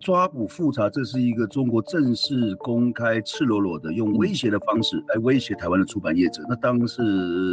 抓捕复查，这是一个中国正式、公开、赤裸裸的用威胁的方式来威胁台湾的出版业者。那当时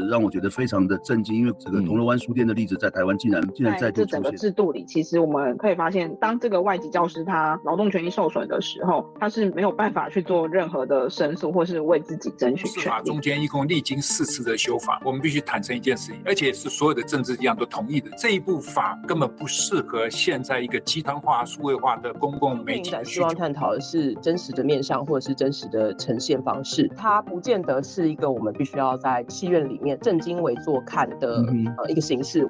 让我觉得非常的震惊，因为这个铜锣湾书店的例子在台湾竟然竟然再度出现。在这整个制度里，其实我们可以发现，当这个外籍教师他劳动权益受损的时候，他是没有办法去做任何的申诉，或是为自己争取权利。司法中间一共历经四次的修法，我们必须坦诚一件事情，而且是所有的政治力量都同意的，这一部法根本不适合现在一个鸡汤化、数位化的公共媒体。希望探讨的是真实的面向，或者是真实的呈现方式。它不见得是一个我们必须要在戏院里面正襟危坐看的呃一个形式。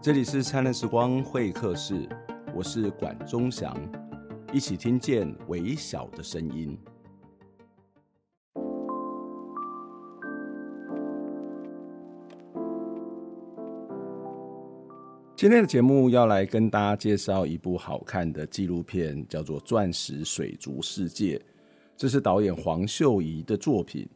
这里是灿烂时光会客室，我是管中祥，一起听见微小的声音。今天的节目要来跟大家介绍一部好看的纪录片，叫做《钻石水族世界》。这是导演黄秀仪的作品。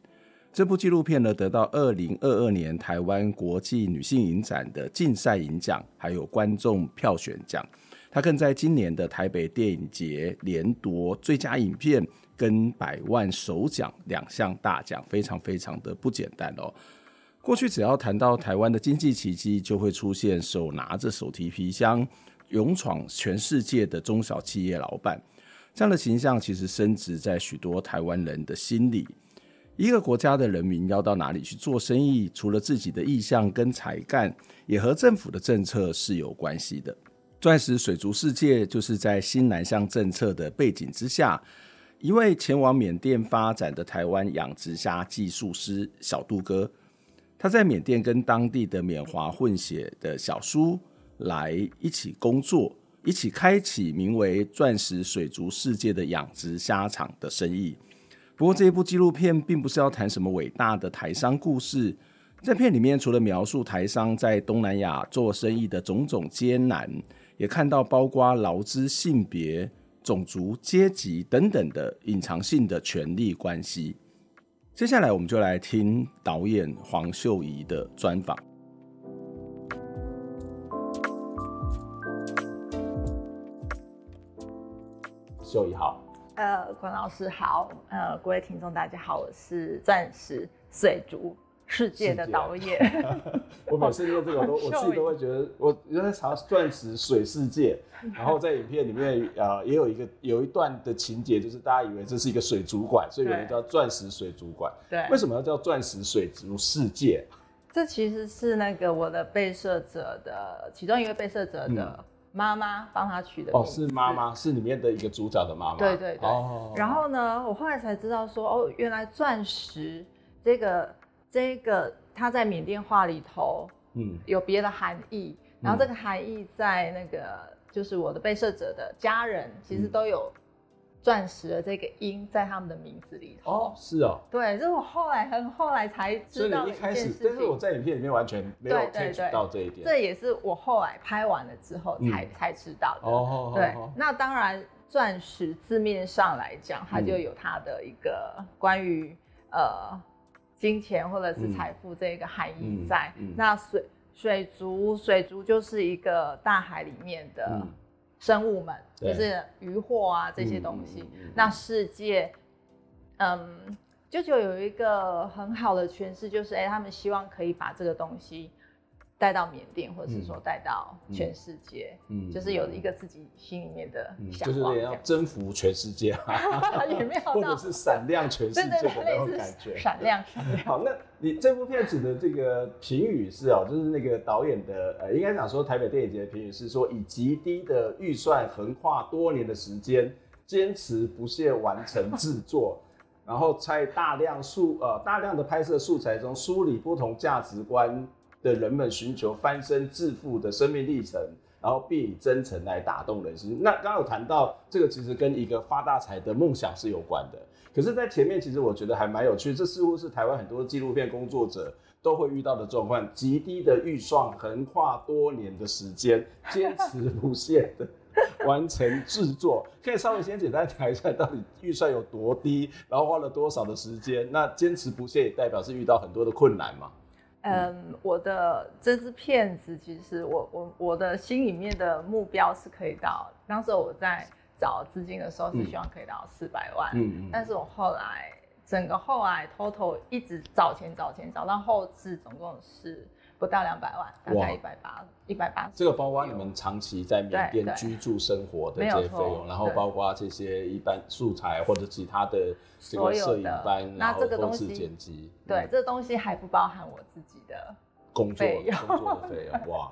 这部纪录片呢，得到二零二二年台湾国际女性影展的竞赛影奖，还有观众票选奖。他更在今年的台北电影节连夺最佳影片跟百万首奖两项大奖，非常非常的不简单哦。过去只要谈到台湾的经济奇迹，就会出现手拿着手提皮箱勇闯全世界的中小企业老板，这样的形象其实深植在许多台湾人的心里。一个国家的人民要到哪里去做生意，除了自己的意向跟才干，也和政府的政策是有关系的。钻石水族世界就是在新南向政策的背景之下，一位前往缅甸发展的台湾养殖虾技术师小杜哥。他在缅甸跟当地的缅华混血的小叔来一起工作，一起开启名为“钻石水族世界”的养殖虾场的生意。不过，这一部纪录片并不是要谈什么伟大的台商故事，在片里面除了描述台商在东南亚做生意的种种艰难，也看到包括劳资、性别、种族、阶级等等的隐藏性的权力关系。接下来，我们就来听导演黄秀仪的专访。秀仪好，呃，关老师好，呃，各位听众大家好，我是钻石水竹。世界的导演，我每次念这个都，我自己都会觉得，我原来查钻石水世界，然后在影片里面呃也有一个有一段的情节，就是大家以为这是一个水族馆，所以有人叫钻石水族馆。对，为什么要叫钻石水族世界？这其实是那个我的被摄者的其中一位被摄者的妈妈帮他取的。哦，是妈妈，是里面的一个主角的妈妈。对对对。哦。然后呢，我后来才知道说，哦，原来钻石这个。这个它在缅甸话里头，嗯，有别的含义。嗯、然后这个含义在那个就是我的被摄者的家人，其实都有钻石的这个音在他们的名字里头。哦，是哦。对，这是我后来很后来才知道的一件事情。所以你一开始，但是我在影片里面完全没有 catch 到这一点。这也是我后来拍完了之后才、嗯、才知道的。哦，对。哦、那当然，钻石字面上来讲，它就有它的一个关于、嗯、呃。金钱或者是财富这个含义在，嗯嗯。嗯、那水水族水族就是一个大海里面的生物们，嗯、就是鱼货啊这些东西。那世界，嗯，舅舅有一个很好的诠释，就是哎、欸，他们希望可以把这个东西。带到缅甸，或者是说带到全世界，嗯，就是有一个自己心里面的想法，就是要征服全世界，也没有，或者是闪亮全世界的那种感觉，闪亮闪亮。好，那你这部片子的这个评语是哦，就是那个导演的呃，应该讲说台北电影节的评语是说，以极低的预算，横跨多年的时间，坚持不懈完成制作，然后在大量素呃大量的拍摄素材中梳理不同价值观。的人们寻求翻身致富的生命历程，然后并以真诚来打动人心。那刚刚有谈到这个，其实跟一个发大财的梦想是有关的。可是，在前面其实我觉得还蛮有趣，这似乎是台湾很多纪录片工作者都会遇到的状况：极低的预算，横跨多年的时间，坚持不懈的 完成制作。可以稍微先简单谈一下，到底预算有多低，然后花了多少的时间？那坚持不懈也代表是遇到很多的困难嘛？嗯，我的这支片子，其实我我我的心里面的目标是可以到。当时我在找资金的时候是希望可以到四百万，嗯嗯，但是我后来整个后来 total 一直找钱找钱找到后置总共是不到两百万，大概一百八一百八十。这个包括你们长期在缅甸居住生活的这些费用，然后包括这些一般素材或者其他的这个摄影班，然后后制剪辑，对，这东西还不包含我自己的工作工作的费用，哇，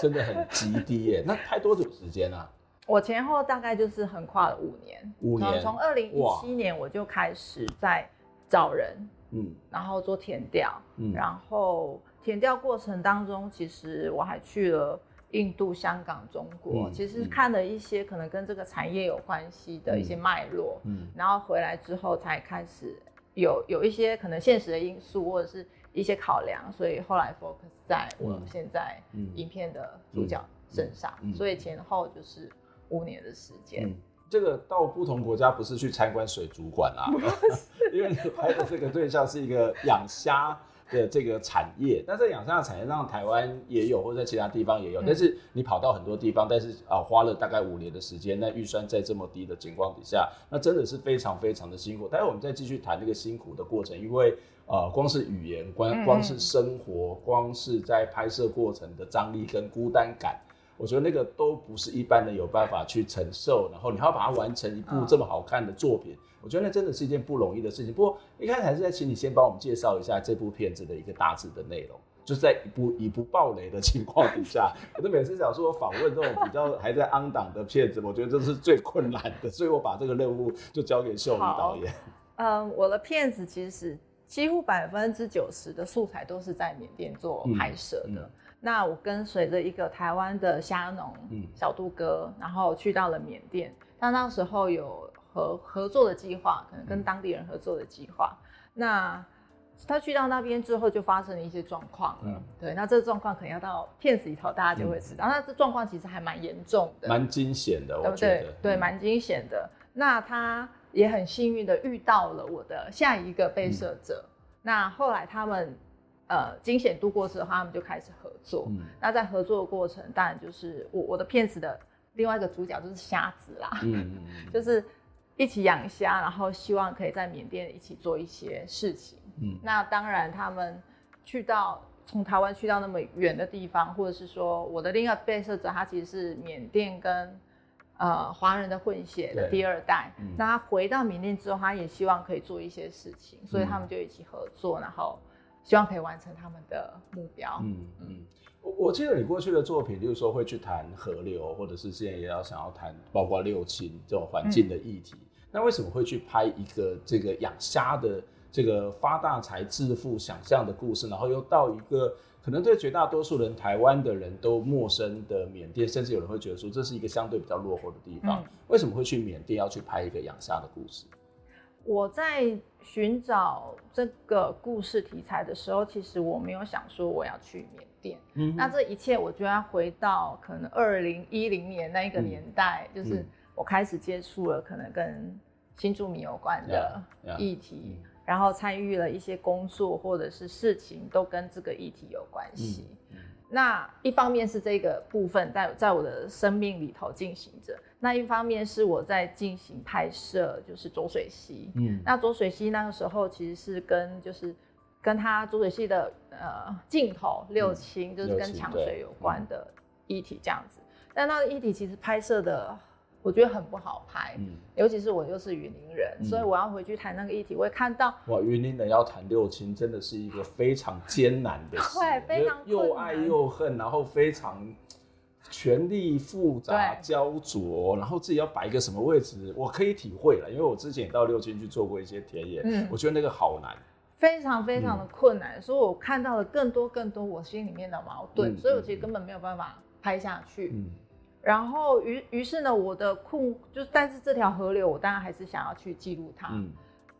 真的很极低耶。那拍多久时间啊？我前后大概就是横跨了五年，五年，从二零一七年我就开始在找人，嗯，然后做填调，嗯，然后填调过程当中，其实我还去了印度、香港、中国，嗯、其实看了一些可能跟这个产业有关系的一些脉络，嗯，然后回来之后才开始有有一些可能现实的因素或者是一些考量，所以后来 focus 在我现在影片的主角身上，所以前后就是。五年的时间，嗯，这个到不同国家不是去参观水族馆啊，因为你拍的这个对象是一个养虾的这个产业，但是养虾的产业上台湾也有，或者在其他地方也有，嗯、但是你跑到很多地方，但是啊花了大概五年的时间，那预算在这么低的情况底下，那真的是非常非常的辛苦。待会我们再继续谈这个辛苦的过程，因为呃光是语言，光光是生活，光是在拍摄过程的张力跟孤单感。我觉得那个都不是一般人有办法去承受，然后你还要把它完成一部这么好看的作品，我觉得那真的是一件不容易的事情。不过一开始还是在请你先帮我们介绍一下这部片子的一个大致的内容，就是在以不以不暴雷的情况底下，我都每次想说访问这种比较还在 on 档的片子，我觉得这是最困难的，所以我把这个任务就交给秀妮导演。嗯，我的片子其实几乎百分之九十的素材都是在缅甸做拍摄的。嗯嗯那我跟随着一个台湾的虾农，嗯小杜哥，然后去到了缅甸。他那时候有合合作的计划，可能跟当地人合作的计划。那他去到那边之后，就发生了一些状况了。嗯、对，那这个状况可能要到片子里头，大家就会知道。嗯、那这状况其实还蛮严重的，蛮惊险的。对不对？对，蛮惊险的。那他也很幸运的遇到了我的下一个被摄者。嗯、那后来他们。呃，惊险度过之后，他们就开始合作。嗯、那在合作的过程，当然就是我我的片子的另外一个主角就是虾子啦，嗯嗯、就是一起养虾，然后希望可以在缅甸一起做一些事情。嗯、那当然他们去到从台湾去到那么远的地方，或者是说我的另一个被摄者，他其实是缅甸跟呃华人的混血的第二代。嗯、那他回到缅甸之后，他也希望可以做一些事情，所以他们就一起合作，然后。希望可以完成他们的目标。嗯嗯，我我记得你过去的作品，就是说会去谈河流，或者是现在也要想要谈包括六亲这种环境的议题。嗯、那为什么会去拍一个这个养虾的这个发大财致富想象的故事，然后又到一个可能对绝大多数人台湾的人都陌生的缅甸，甚至有人会觉得说这是一个相对比较落后的地方，嗯、为什么会去缅甸要去拍一个养虾的故事？我在寻找这个故事题材的时候，其实我没有想说我要去缅甸。嗯，那这一切我就要回到可能二零一零年那一个年代，嗯、就是我开始接触了可能跟新住民有关的议题，嗯、然后参与了一些工作或者是事情，都跟这个议题有关系。嗯那一方面是这个部分在在我的生命里头进行着，那一方面是我在进行拍摄，就是浊水溪。嗯，那浊水溪那个时候其实是跟就是跟他浊水溪的呃镜头六亲，嗯、就是跟抢水有关的议题这样子。嗯、但那个议题其实拍摄的。我觉得很不好拍，嗯，尤其是我又是云林人，嗯、所以我要回去谈那个议题，我也看到哇，云林人要谈六轻真的是一个非常艰难的事，对，非常又爱又恨，然后非常权力复杂焦灼，然后自己要摆一个什么位置，我可以体会了，因为我之前也到六轻去做过一些田野，嗯，我觉得那个好难，非常非常的困难，嗯、所以我看到了更多更多我心里面的矛盾，嗯、所以我其实根本没有办法拍下去，嗯。然后于于是呢，我的困就是，但是这条河流，我当然还是想要去记录它。嗯。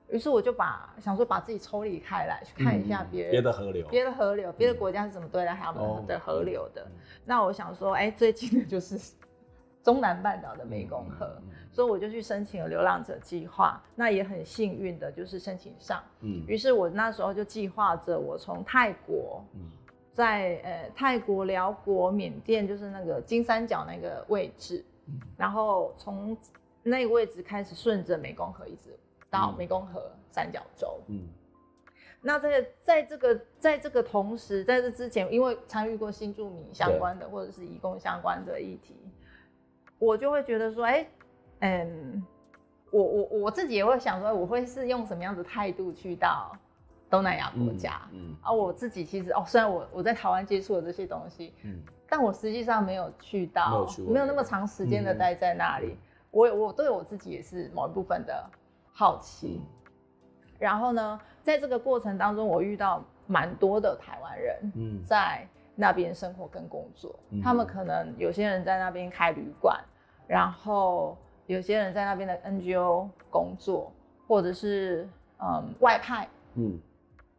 于是我就把想说把自己抽离开来，去看一下别人、别的河流、别的河流、别的国家是怎么对待他们的河流的。那我想说，哎，最近的就是 中南半岛的湄公河，所以我就去申请了流浪者计划。那也很幸运的就是申请上。嗯。于是我那时候就计划着，我从泰国。嗯。在呃泰国、辽国、缅甸，就是那个金三角那个位置，嗯、然后从那个位置开始顺着湄公河一直到湄公河三角洲。嗯，那在在这个在这个同时，在这之前，因为参与过新住民相关的或者是移工相关的议题，我就会觉得说，哎、欸，嗯，我我我自己也会想说，我会是用什么样的态度去到东南亚国家？嗯，嗯，而我自己其实哦，虽然我我在台湾接触了这些东西，嗯。但我实际上没有去到，没有，那么长时间的待在那里。嗯、我我对我自己也是某一部分的好奇。嗯、然后呢，在这个过程当中，我遇到蛮多的台湾人，嗯在那边生活跟工作。嗯、他们可能有些人在那边开旅馆，然后有些人在那边的 NGO 工作，或者是嗯外派，嗯，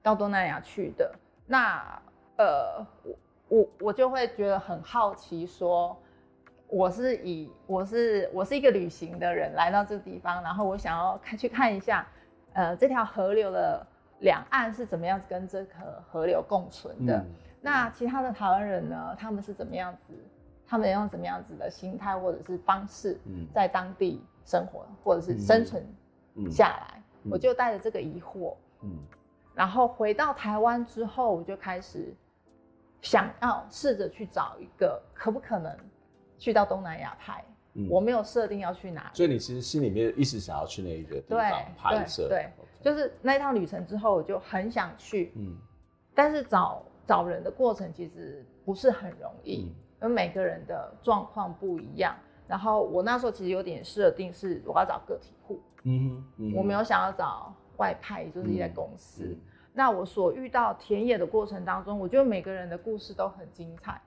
到东南亚去的。那呃。我我就会觉得很好奇，说我是以我是我是一个旅行的人来到这个地方，然后我想要看去看一下，呃，这条河流的两岸是怎么样子跟这个河流共存的。嗯、那其他的台湾人呢，他们是怎么样子？他们用怎么样子的心态或者是方式在当地生活，嗯、或者是生存下来？我就带着这个疑惑，嗯，然后回到台湾之后，我就开始。想要试着去找一个可不可能去到东南亚拍，嗯、我没有设定要去哪里，所以你其实心里面一直想要去那一个地方拍摄，对，Okay. 就是那一趟旅程之后，我就很想去，嗯，但是找找人的过程其实不是很容易，因为、嗯、每个人的状况不一样。然后我那时候其实有点设定是我要找个体户，嗯哼，我没有想要找外派，就是一家公司。那我所遇到田野的过程当中，我觉得每个人的故事都很精彩。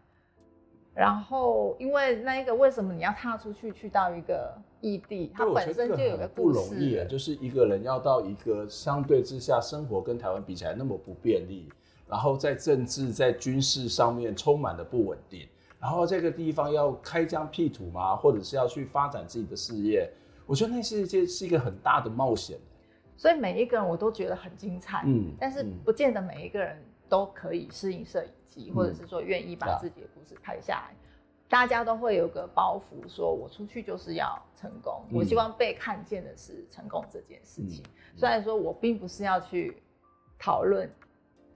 然后，因为那一个为什么你要踏出去去到一个异地，它本身就有个故事。不容易啊，就是一个人要到一个相对之下生活跟台湾比起来那么不便利，然后在政治在军事上面充满了不稳定，然后这个地方要开疆辟土嘛，或者是要去发展自己的事业，我觉得那是一件是一个很大的冒险。所以每一个人我都觉得很精彩，嗯，但是不见得每一个人都可以适应摄影机，嗯、或者是说愿意把自己的故事拍下来。嗯、大家都会有个包袱，说我出去就是要成功，嗯、我希望被看见的是成功这件事情。嗯、虽然说我并不是要去讨论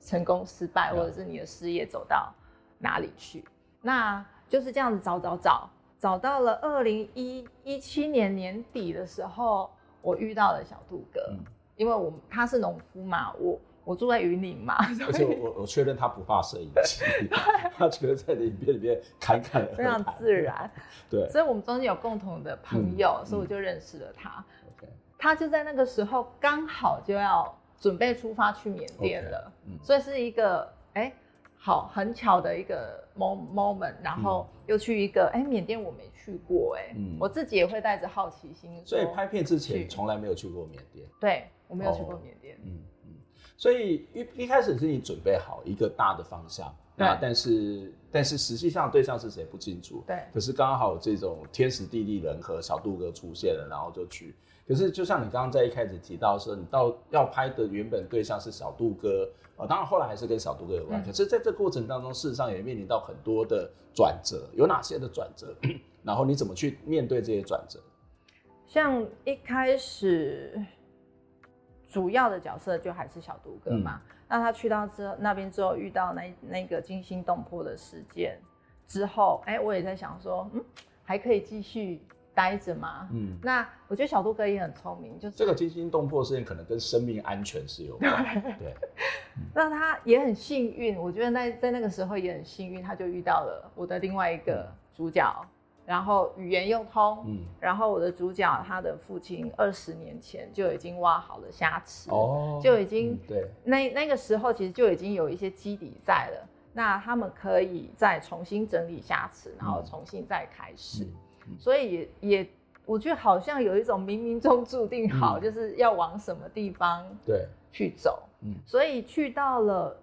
成功失败，嗯、或者是你的事业走到哪里去，嗯、那就是这样子找找找，找到了二零一一七年年底的时候。我遇到了小杜哥，嗯、因为我他是农夫嘛，我我住在云林嘛，而且我我确认他不怕摄影机，他觉得在影片里面侃侃而谈，非常自然，对，所以我们中间有共同的朋友，嗯、所以我就认识了他。嗯、他就在那个时候刚好就要准备出发去缅甸了，嗯、所以是一个哎。欸好，很巧的一个 moment，然后又去一个，哎、嗯，缅甸我没去过，哎、嗯，我自己也会带着好奇心。所以拍片之前从来没有去过缅甸。对，我没有去过缅甸。嗯嗯，所以一一开始是你准备好一个大的方向，对啊，但是但是实际上对象是谁不清楚。对，可是刚好这种天时地利人和，小杜哥出现了，然后就去。可是就像你刚刚在一开始提到说，你到要拍的原本对象是小杜哥。啊，当然后来还是跟小杜哥有关。嗯、可是在这过程当中，事实上也面临到很多的转折，有哪些的转折？然后你怎么去面对这些转折？像一开始主要的角色就还是小杜哥嘛。嗯、那他去到之后那边之后，遇到那那个惊心动魄的事件之后，哎、欸，我也在想说，嗯，还可以继续。待着嘛，嗯，那我觉得小杜哥也很聪明，就是这个惊心动魄的事情可能跟生命安全是有关，对，对。那他也很幸运，我觉得在在那个时候也很幸运，他就遇到了我的另外一个主角，嗯、然后语言又通，嗯，然后我的主角他的父亲二十年前就已经挖好了虾池，哦，就已经、嗯、对，那那个时候其实就已经有一些基底在了，那他们可以再重新整理虾池，然后重新再开始。嗯嗯所以也也，我觉得好像有一种冥冥中注定好，嗯、就是要往什么地方对去走。嗯，所以去到了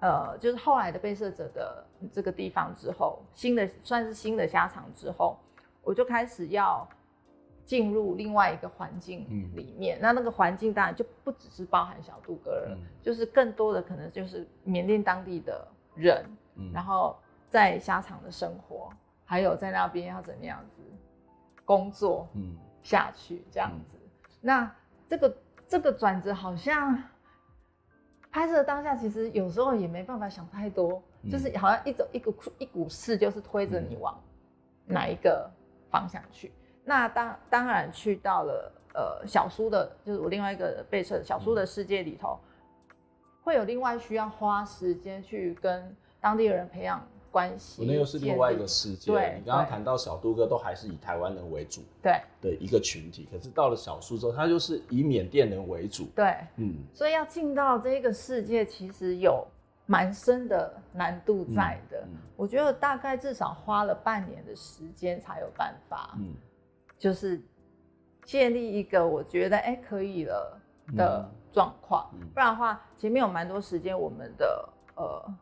呃，就是后来的被摄者的这个地方之后，新的算是新的虾场之后，我就开始要进入另外一个环境里面。嗯、那那个环境当然就不只是包含小杜哥了，嗯、就是更多的可能就是缅甸当地的人，嗯、然后在虾场的生活。还有在那边要怎么样子工作？嗯，下去这样子。嗯、那这个这个转折好像拍摄当下，其实有时候也没办法想太多，嗯、就是好像一种一股一股势，就是推着你往哪一个方向去。嗯、那当当然去到了呃小苏的，就是我另外一个被摄小苏的世界里头，嗯、会有另外需要花时间去跟当地的人培养。关系，那又是另外一个世界。对，你刚刚谈到小杜哥，都还是以台湾人为主，对的一个群体。可是到了小苏州，他就是以缅甸人为主。对，嗯，所以要进到这个世界，其实有蛮深的难度在的。嗯嗯、我觉得大概至少花了半年的时间才有办法，嗯，就是建立一个我觉得哎、欸、可以了的状况。不然的话，前面有蛮多时间，我们的呃。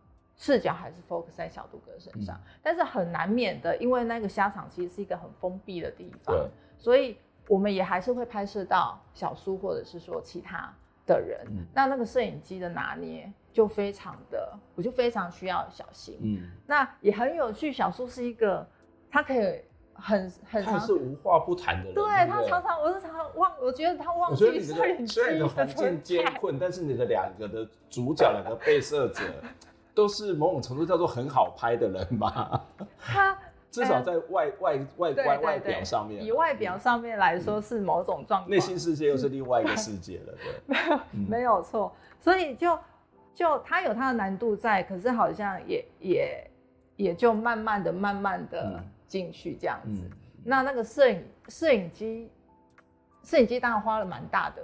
视角还是 focus 在小杜哥身上，嗯、但是很难免的，因为那个虾场其实是一个很封闭的地方，对所以我们也还是会拍摄到小苏或者是说其他的人。嗯、那那个摄影机的拿捏就非常的，我就非常需要小心。嗯，那也很有趣，小苏是一个他可以很很他是无话不谈的人，对，对他常常我是常常忘，我觉得他忘记摄影机虽然你的环境艰困，但是你的两个的主角两个被摄者。都是某种程度叫做很好拍的人吧，他 至少在外外外外外表上面，以外表上面来说是某种状况，内心世界又是另外一个世界了，对，没有没有错，所以就就他有他的难度在，可是好像也也也就慢慢的慢慢的进去这样子，那那个摄影摄影机摄影机当然花了蛮大的。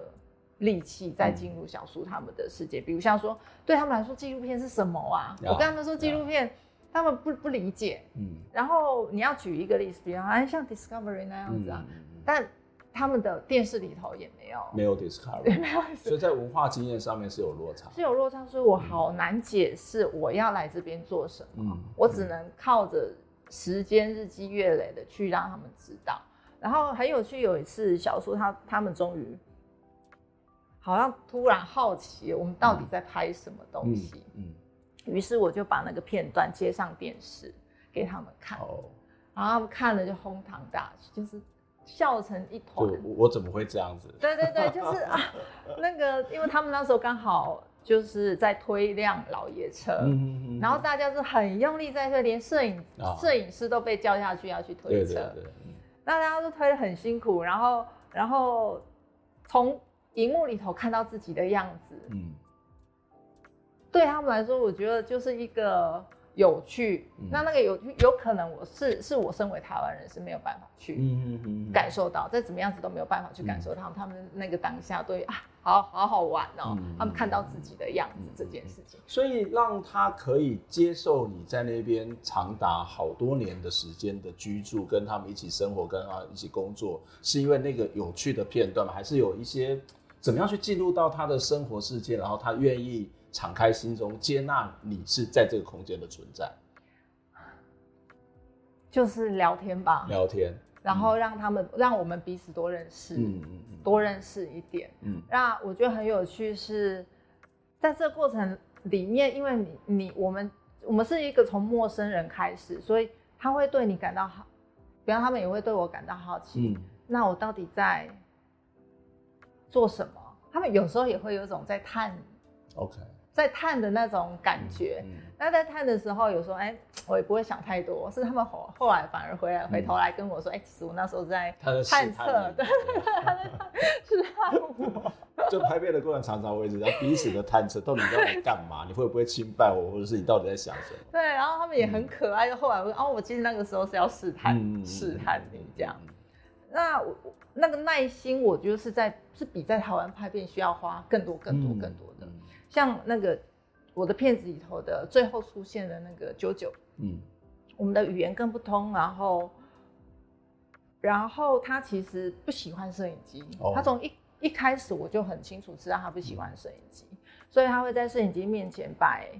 力气再进入小苏他们的世界，嗯、比如像说，对他们来说纪录片是什么啊？呀我跟他们说纪录片，呀他们不不理解。嗯，然后你要举一个例子，比方哎像 Discovery 那样子啊，嗯、但他们的电视里头也没有没有 Discovery，没有，所以在文化经验上面是有落差，是有落差，所以我好难解释我要来这边做什么，嗯、我只能靠着时间日积月累的去让他们知道。然后很有趣，有一次小苏他他们终于。好像突然好奇，我们到底在拍什么东西？嗯，于、嗯、是我就把那个片段接上电视给他们看，哦、然后他们看了就哄堂大笑，就是笑成一团。我怎么会这样子？对对对，就是啊，那个，因为他们那时候刚好就是在推一辆老爷车，嗯嗯嗯、然后大家是很用力在推，连摄影摄、哦、影师都被叫下去要去推车，对对对嗯、那大家都推得很辛苦，然后然后从。荧幕里头看到自己的样子，嗯，对他们来说，我觉得就是一个有趣。嗯、那那个有趣，有可能我是是我身为台湾人是没有办法去感受到，再怎么样子都没有办法去感受到他们那个当下对啊，好好好玩哦，嗯、他们看到自己的样子这件事情。所以让他可以接受你在那边长达好多年的时间的居住，跟他们一起生活，跟他一起工作，是因为那个有趣的片段吗？还是有一些？怎么样去进入到他的生活世界，然后他愿意敞开心中接纳你是在这个空间的存在，就是聊天吧，聊天，然后让他们、嗯、让我们彼此多认识，嗯嗯嗯，多认识一点，嗯，那我觉得很有趣是，在这个过程里面，因为你你我们我们是一个从陌生人开始，所以他会对你感到好，比方他们也会对我感到好奇，嗯，那我到底在。做什么？他们有时候也会有一种在探，OK，在探的那种感觉。嗯嗯、那在探的时候，有时候哎、欸，我也不会想太多，是他们后后来反而回来回头来跟我说，哎、嗯欸，其实我那时候在探测，对，他在试探我。就拍片的过程常常会这样，彼此的探测，到底你在干嘛？你会不会侵犯我，或者是你到底在想什么？对，然后他们也很可爱，后来我说，哦，我其实那个时候是要试探，试、嗯、探你这样。那我那个耐心，我觉得是在是比在台湾拍片需要花更多更多更多的。嗯、像那个我的片子里头的最后出现的那个九九，嗯，我们的语言更不通，然后然后他其实不喜欢摄影机，哦、他从一一开始我就很清楚知道他不喜欢摄影机，嗯、所以他会在摄影机面前摆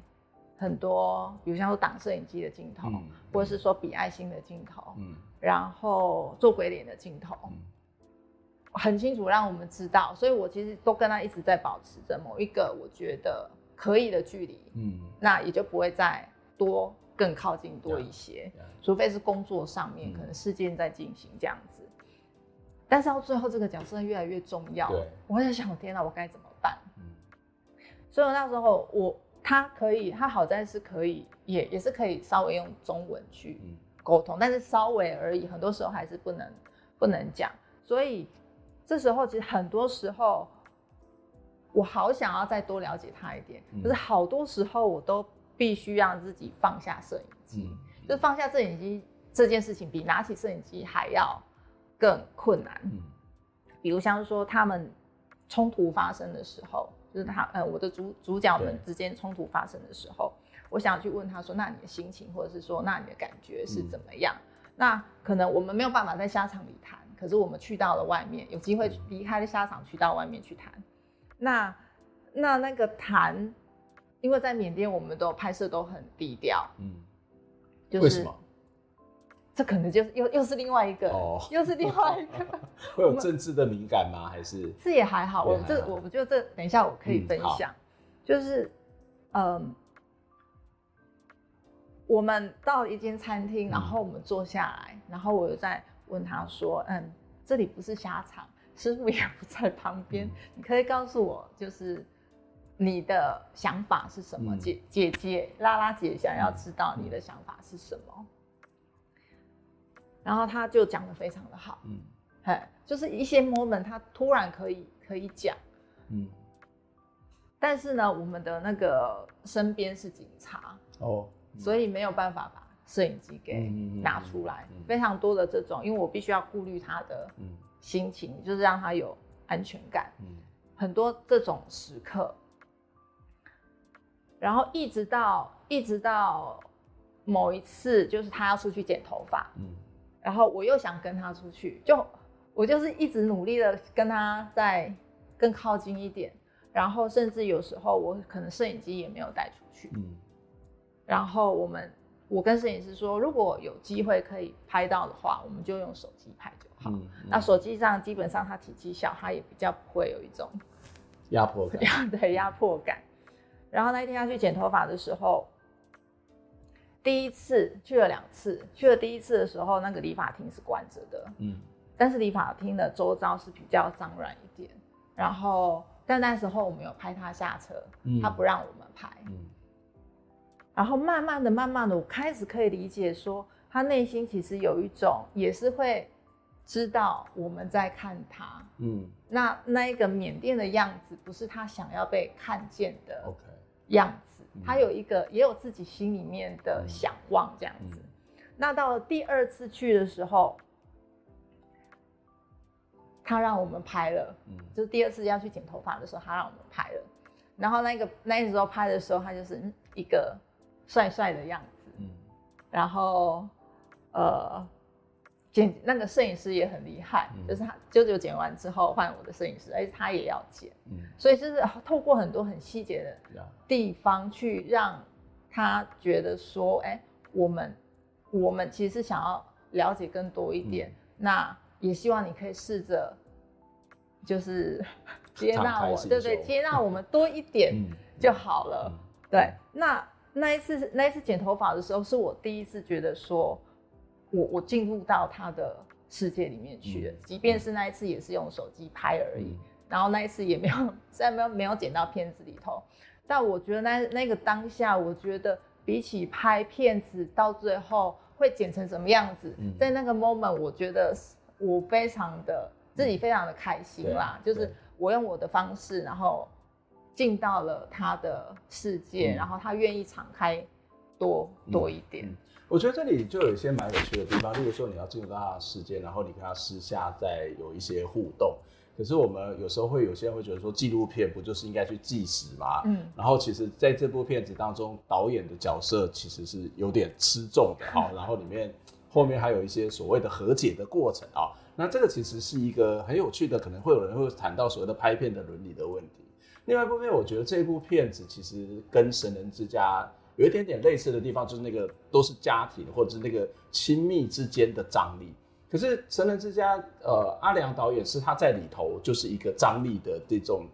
很多，比如像说挡摄影机的镜头，嗯、或者是说比爱心的镜头，嗯。然后做鬼脸的镜头，嗯、很清楚让我们知道，所以我其实都跟他一直在保持着某一个我觉得可以的距离，嗯，那也就不会再多更靠近多一些，嗯、除非是工作上面可能事件在进行这样子。但是到最后这个角色越来越重要，对，我在想，天哪，我该怎么办？嗯，所以那时候我他可以，他好在是可以，也也是可以稍微用中文去沟通，嗯，但是稍微而已，很多时候还是不能不能讲。所以这时候其实很多时候，我好想要再多了解他一点，嗯，可是好多时候我都必须让自己放下摄影机，嗯，就是放下摄影机这件事情比拿起摄影机还要。更困难，嗯，比如像是说他们冲突发生的时候，就是他呃我的主主角们之间冲突发生的时候，我想去问他说，那你的心情或者是说那你的感觉是怎么样？嗯，那可能我们没有办法在沙场里谈，可是我们去到了外面，有机会离开了沙场去到外面去谈，那那那个谈，因为在缅甸我们都拍摄都很低调，嗯，就是为什么？这可能就是又又是另外一个，哦、又是另外一个，会有政治的敏感吗？还是这也还好。我这我觉得这等一下我可以分享，嗯、就是嗯，我们到一间餐厅，然后我们坐下来，嗯、然后我又在问他说：“嗯，这里不是虾场，师傅也不在旁边，嗯、你可以告诉我，就是你的想法是什么？嗯、姐姐姐拉拉姐想要知道你的想法是什么？”然后他就讲的非常的好，嗯，嘿，就是一些 moment 他突然可以可以讲，嗯，但是呢，我们的那个身边是警察。哦，嗯、所以没有办法把摄影机给拿出来，非常多的这种，因为我必须要顾虑他的心情，嗯、就是让他有安全感，嗯，很多这种时刻，然后一直到一直到某一次，就是他要出去剪头发，嗯。然后我又想跟他出去，就我就是一直努力的跟他再更靠近一点，然后甚至有时候我可能摄影机也没有带出去，嗯，然后我们我跟摄影师说，如果有机会可以拍到的话，我们就用手机拍就好。嗯嗯、那手机上基本上它体积小，它也比较不会有一种 压迫感，对压迫感。然后那一天要去剪头发的时候。第一次去了两次，去了第一次的时候，那个理发厅是关着的，嗯，但是理发厅的周遭是比较脏乱一点。然后，但那时候我们有拍他下车，嗯，他不让我们拍，嗯。然后慢慢的、慢慢的，我开始可以理解说，他内心其实有一种，也是会知道我们在看他，嗯。那那一个缅甸的样子，不是他想要被看见的样子。Okay. 他有一个，也有自己心里面的想望，这样子。嗯、那到了第二次去的时候，他让我们拍了，嗯，就是第二次要去剪头发的时候，他让我们拍了。然后那个那个时候拍的时候，他就是一个帅帅的样子，嗯，然后呃。剪那个摄影师也很厉害，嗯、就是他舅舅剪完之后换我的摄影师，而且他也要剪，嗯、所以就是透过很多很细节的地方去让他觉得说，哎、欸，我们我们其实是想要了解更多一点，嗯、那也希望你可以试着就是 接纳我，对对，接纳我们多一点就好了。嗯、对，那那一次那一次剪头发的时候，是我第一次觉得说。我我进入到他的世界里面去了，嗯、即便是那一次也是用手机拍而已，嗯、然后那一次也没有，虽然没有没有剪到片子里头，但我觉得那那个当下，我觉得比起拍片子到最后会剪成什么样子，嗯、在那个 moment，我觉得我非常的自己非常的开心啦，嗯、就是我用我的方式，然后进到了他的世界，嗯、然后他愿意敞开多多一点。我觉得这里就有一些蛮有趣的地方，例如说你要进入到他的世界，然后你跟他私下再有一些互动。可是我们有时候会有些人会觉得说，纪录片不就是应该去纪实吗？嗯。然后其实在这部片子当中，导演的角色其实是有点吃重的 哈。然后里面后面还有一些所谓的和解的过程啊。那这个其实是一个很有趣的，可能会有人会谈到所谓的拍片的伦理的问题。另外一部分，我觉得这部片子其实跟《神人之家》。有一点点类似的地方，就是那个都是家庭或者是那个亲密之间的张力。可是《神人之家》呃，阿良导演是他在里头就是一个张力的这种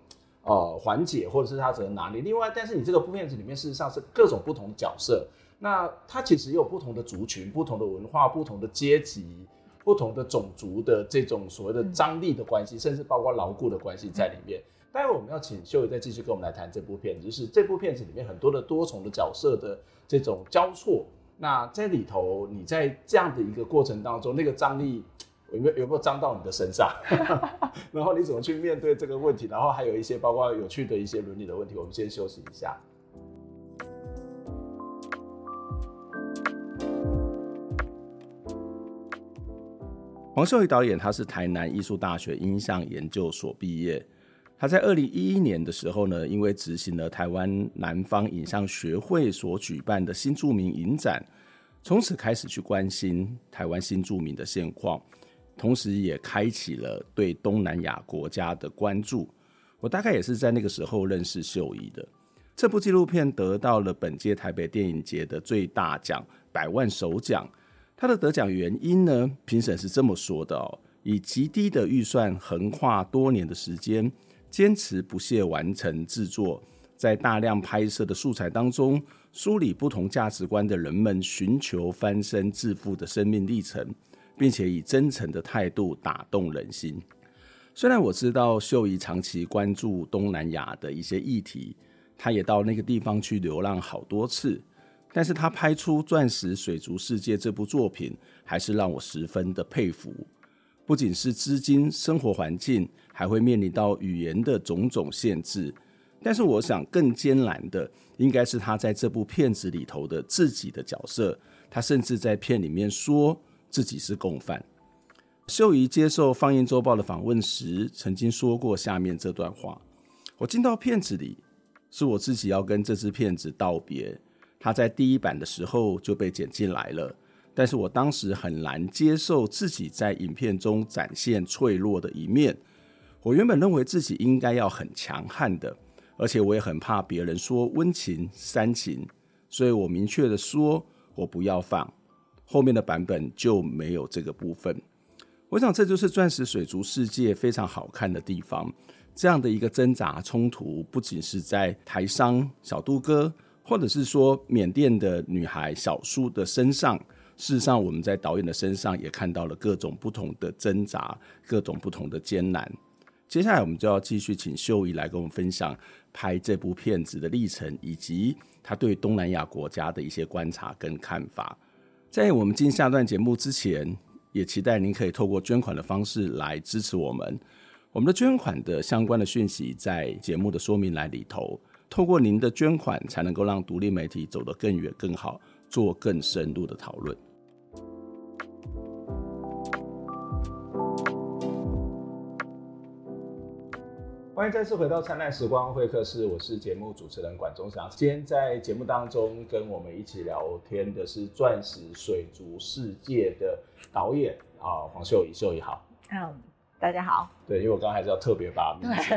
呃缓解，或者是他怎么拿捏。另外，但是你这个部片子里面事实上是各种不同的角色，那他其实也有不同的族群、不同的文化、不同的阶级，不同的种族的这种所谓的张力的关系，甚至包括牢固的关系在里面。待会我们要请秀仪再继续跟我们来谈这部片子，就是这部片子里面很多的多重的角色的这种交错。那在里头，你在这样的一个过程当中，那个张力有没有有没有张到你的身上？然后你怎么去面对这个问题？然后还有一些包括有趣的一些伦理的问题。我们先休息一下。黄秀仪导演，他是台南艺术大学影像研究所毕业。他在二零一一年的时候呢，因为执行了台湾南方影像学会所举办的新著名影展，从此开始去关心台湾新著名的现况，同时也开启了对东南亚国家的关注。我大概也是在那个时候认识秀仪的。这部纪录片得到了本届台北电影节的最大奖百万首奖。它的得奖原因呢，评审是这么说的哦：以极低的预算，横跨多年的时间。坚持不懈完成制作，在大量拍摄的素材当中，梳理不同价值观的人们寻求翻身致富的生命历程，并且以真诚的态度打动人心。虽然我知道秀仪长期关注东南亚的一些议题，她也到那个地方去流浪好多次，但是她拍出《钻石水族世界》这部作品，还是让我十分的佩服。不仅是资金、生活环境，还会面临到语言的种种限制。但是，我想更艰难的，应该是他在这部片子里头的自己的角色。他甚至在片里面说自己是共犯。秀仪接受《放映周报》的访问时，曾经说过下面这段话：“我进到片子里，是我自己要跟这支片子道别。他在第一版的时候就被剪进来了。”但是我当时很难接受自己在影片中展现脆弱的一面。我原本认为自己应该要很强悍的，而且我也很怕别人说温情煽情，所以我明确的说，我不要放。后面的版本就没有这个部分。我想这就是《钻石水族世界》非常好看的地方。这样的一个挣扎冲突，不仅是在台商小杜哥，或者是说缅甸的女孩小苏的身上。事实上，我们在导演的身上也看到了各种不同的挣扎，各种不同的艰难。接下来，我们就要继续请秀仪来跟我们分享拍这部片子的历程，以及他对东南亚国家的一些观察跟看法。在我们进下段节目之前，也期待您可以透过捐款的方式来支持我们。我们的捐款的相关的讯息在节目的说明栏里头。透过您的捐款，才能够让独立媒体走得更远、更好，做更深入的讨论。欢迎再次回到灿烂时光会客室，我是节目主持人管中祥。今天在节目当中跟我们一起聊天的是《钻石水族世界》的导演啊，黄秀仪，秀仪好。嗯，大家好。对，因为我刚刚还是要特别把名字，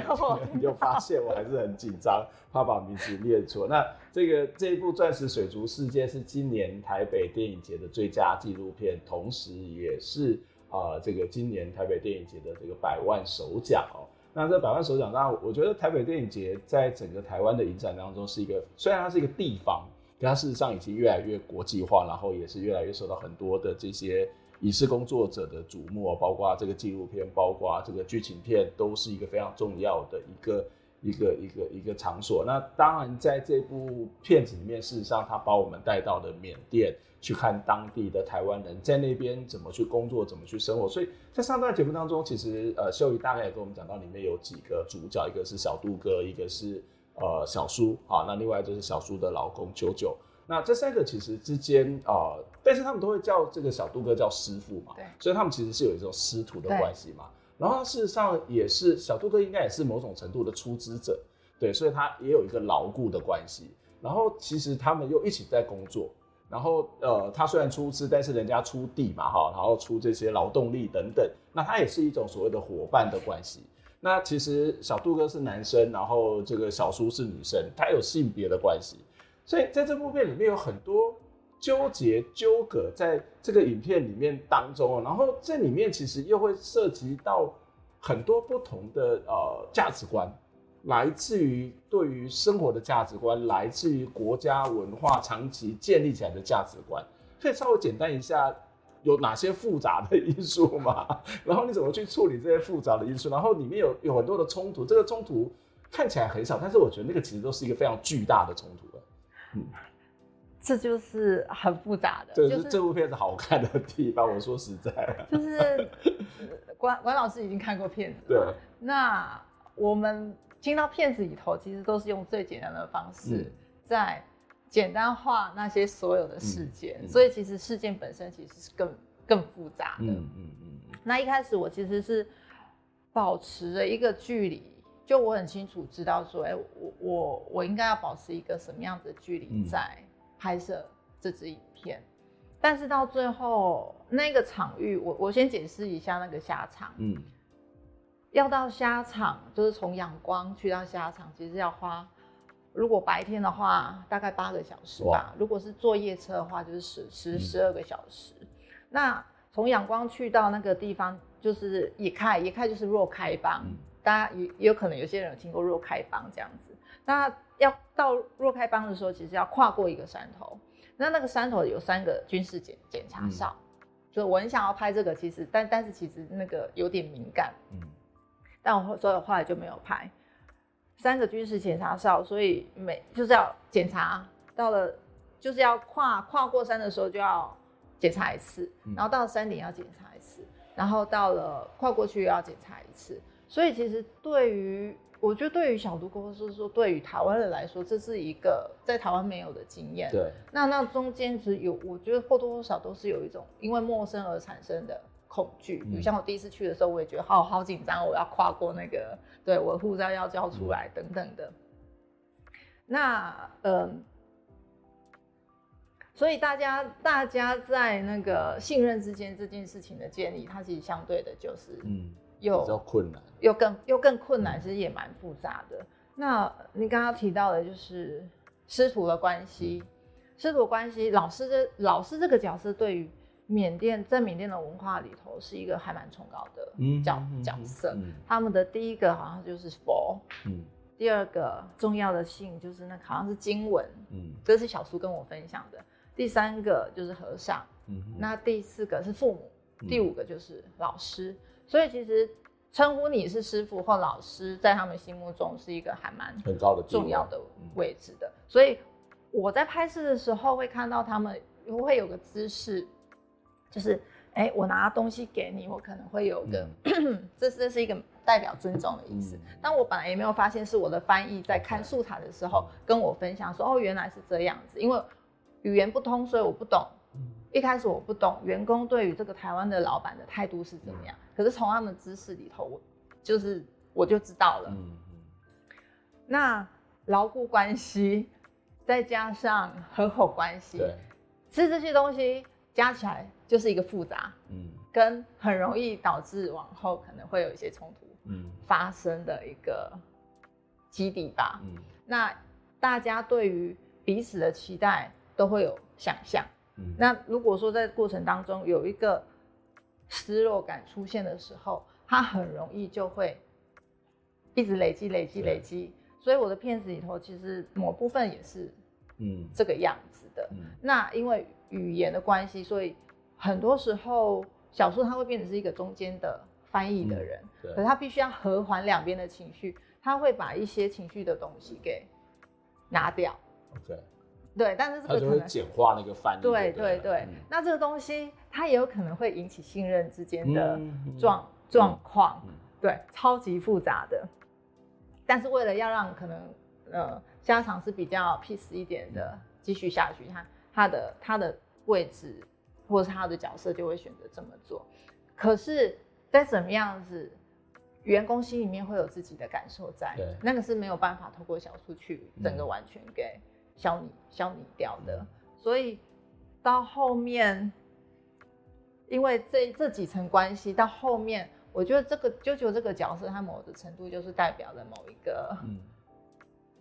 你 就发现我还是很紧张，怕把名字念错。那这个这一部《钻石水族世界》是今年台北电影节的最佳纪录片，同时也是啊、呃，这个今年台北电影节的这个百万首奖哦。那这百万首奖，当然，我觉得台北电影节在整个台湾的影展当中是一个，虽然它是一个地方，但它事实上已经越来越国际化，然后也是越来越受到很多的这些影视工作者的瞩目，包括这个纪录片，包括这个剧情片，都是一个非常重要的一个一个一个一个场所。那当然，在这部片子里面，事实上它把我们带到了缅甸。去看当地的台湾人在那边怎么去工作，怎么去生活。所以在上段节目当中，其实呃秀仪大概也跟我们讲到，里面有几个主角，一个是小杜哥，一个是呃小苏啊，那另外就是小苏的老公九九。那这三个其实之间啊、呃，但是他们都会叫这个小杜哥叫师傅嘛，对，所以他们其实是有一种师徒的关系嘛。然后事实上也是小杜哥应该也是某种程度的出资者，对，所以他也有一个牢固的关系。然后其实他们又一起在工作。然后，呃，他虽然出资，但是人家出地嘛，哈，然后出这些劳动力等等，那他也是一种所谓的伙伴的关系。那其实小杜哥是男生，然后这个小苏是女生，他有性别的关系。所以在这部片里面有很多纠结纠葛在这个影片里面当中，然后这里面其实又会涉及到很多不同的呃价值观。来自于对于生活的价值观，来自于国家文化长期建立起来的价值观，可以稍微简单一下有哪些复杂的因素吗？然后你怎么去处理这些复杂的因素？然后里面有有很多的冲突，这个冲突看起来很少，但是我觉得那个其实都是一个非常巨大的冲突了。嗯，这就是很复杂的，这是这部片子好看的地方。我说实在，就是关关老师已经看过片子，对，那我们听到片子里头，其实都是用最简单的方式在。简单化那些所有的事件，嗯嗯、所以其实事件本身其实是更更复杂的。嗯嗯那一开始我其实是保持了一个距离，就我很清楚知道说，哎、欸，我我我应该要保持一个什么样的距离在拍摄这支影片。嗯、但是到最后那个场域，我我先解释一下那个下场。嗯。要到虾场，就是从仰光去到虾场，其实要花。如果白天的话，大概八个小时吧。如果是坐夜车的话，就是十十十二个小时。嗯、那从仰光去到那个地方，就是野开，野开就是若开邦。嗯、大家也也有可能有些人有听过若开邦这样子。那要到若开邦的时候，其实要跨过一个山头。那那个山头有三个军事检检查哨。嗯、就我很想要拍这个，其实但但是其实那个有点敏感。嗯。但我所以后来就没有拍。三个军事检查哨，所以每就是要检查到了，就是要跨跨过山的时候就要检查一次，然后到了山顶要检查一次，然后到了跨过去又要检查一次。所以其实对于我觉得对于小毒哥，或是说对于台湾人来说，这是一个在台湾没有的经验。对，那那中间只有我觉得或多或少都是有一种因为陌生而产生的。恐惧，比如像我第一次去的时候，我也觉得好好紧张，我要跨过那个，对，我的护照要交出来等等的。那嗯，所以大家大家在那个信任之间这件事情的建立，它其实相对的就是嗯，又比较困难，又更又更困难，其实也蛮复杂的。那你刚刚提到的就是师徒的关系，师徒关系，老师这老师这个角色对于。缅甸在缅甸的文化里头是一个还蛮崇高的角、嗯、角色，嗯、他们的第一个好像就是佛，嗯、第二个重要的姓就是那好像是经文，嗯、这是小苏跟我分享的，第三个就是和尚，嗯、那第四个是父母，嗯、第五个就是老师，所以其实称呼你是师傅或老师，在他们心目中是一个还蛮很高的重要的位置的，所以我在拍摄的时候会看到他们会有个姿势。就是，哎、欸，我拿东西给你，我可能会有个，嗯、这是这是一个代表尊重的意思。嗯、但我本来也没有发现，是我的翻译在看素材的时候跟我分享说，哦，原来是这样子。因为语言不通，所以我不懂。一开始我不懂员工对于这个台湾的老板的态度是怎么样。可是从他们的知识里头，我就是我就知道了。嗯、那牢固关系，再加上合伙关系，对其实这些东西加起来。就是一个复杂，嗯，跟很容易导致往后可能会有一些冲突，嗯，发生的一个基底吧，嗯，那大家对于彼此的期待都会有想象，嗯，那如果说在过程当中有一个失落感出现的时候，它很容易就会一直累积、累积、累积，所以我的片子里头其实某部分也是，嗯，这个样子的，嗯，那因为语言的关系，所以。很多时候，小说它会变成是一个中间的翻译的人，嗯、可是他必须要和缓两边的情绪，他会把一些情绪的东西给拿掉。OK，对，但是这个可能他就会简化那个翻译。对对对，嗯、那这个东西它也有可能会引起信任之间的状状况，对，超级复杂的。但是为了要让可能呃家常是比较 peace 一点的继续下去，他他的他的位置。或者他的角色就会选择这么做，可是再怎么样子，员工心里面会有自己的感受在，对那个是没有办法透过小数去整个完全给消弭、嗯、消弭掉的。嗯、所以到后面，因为这这几层关系，到后面我觉得这个啾啾这个角色，他某的程度就是代表了某一个，嗯、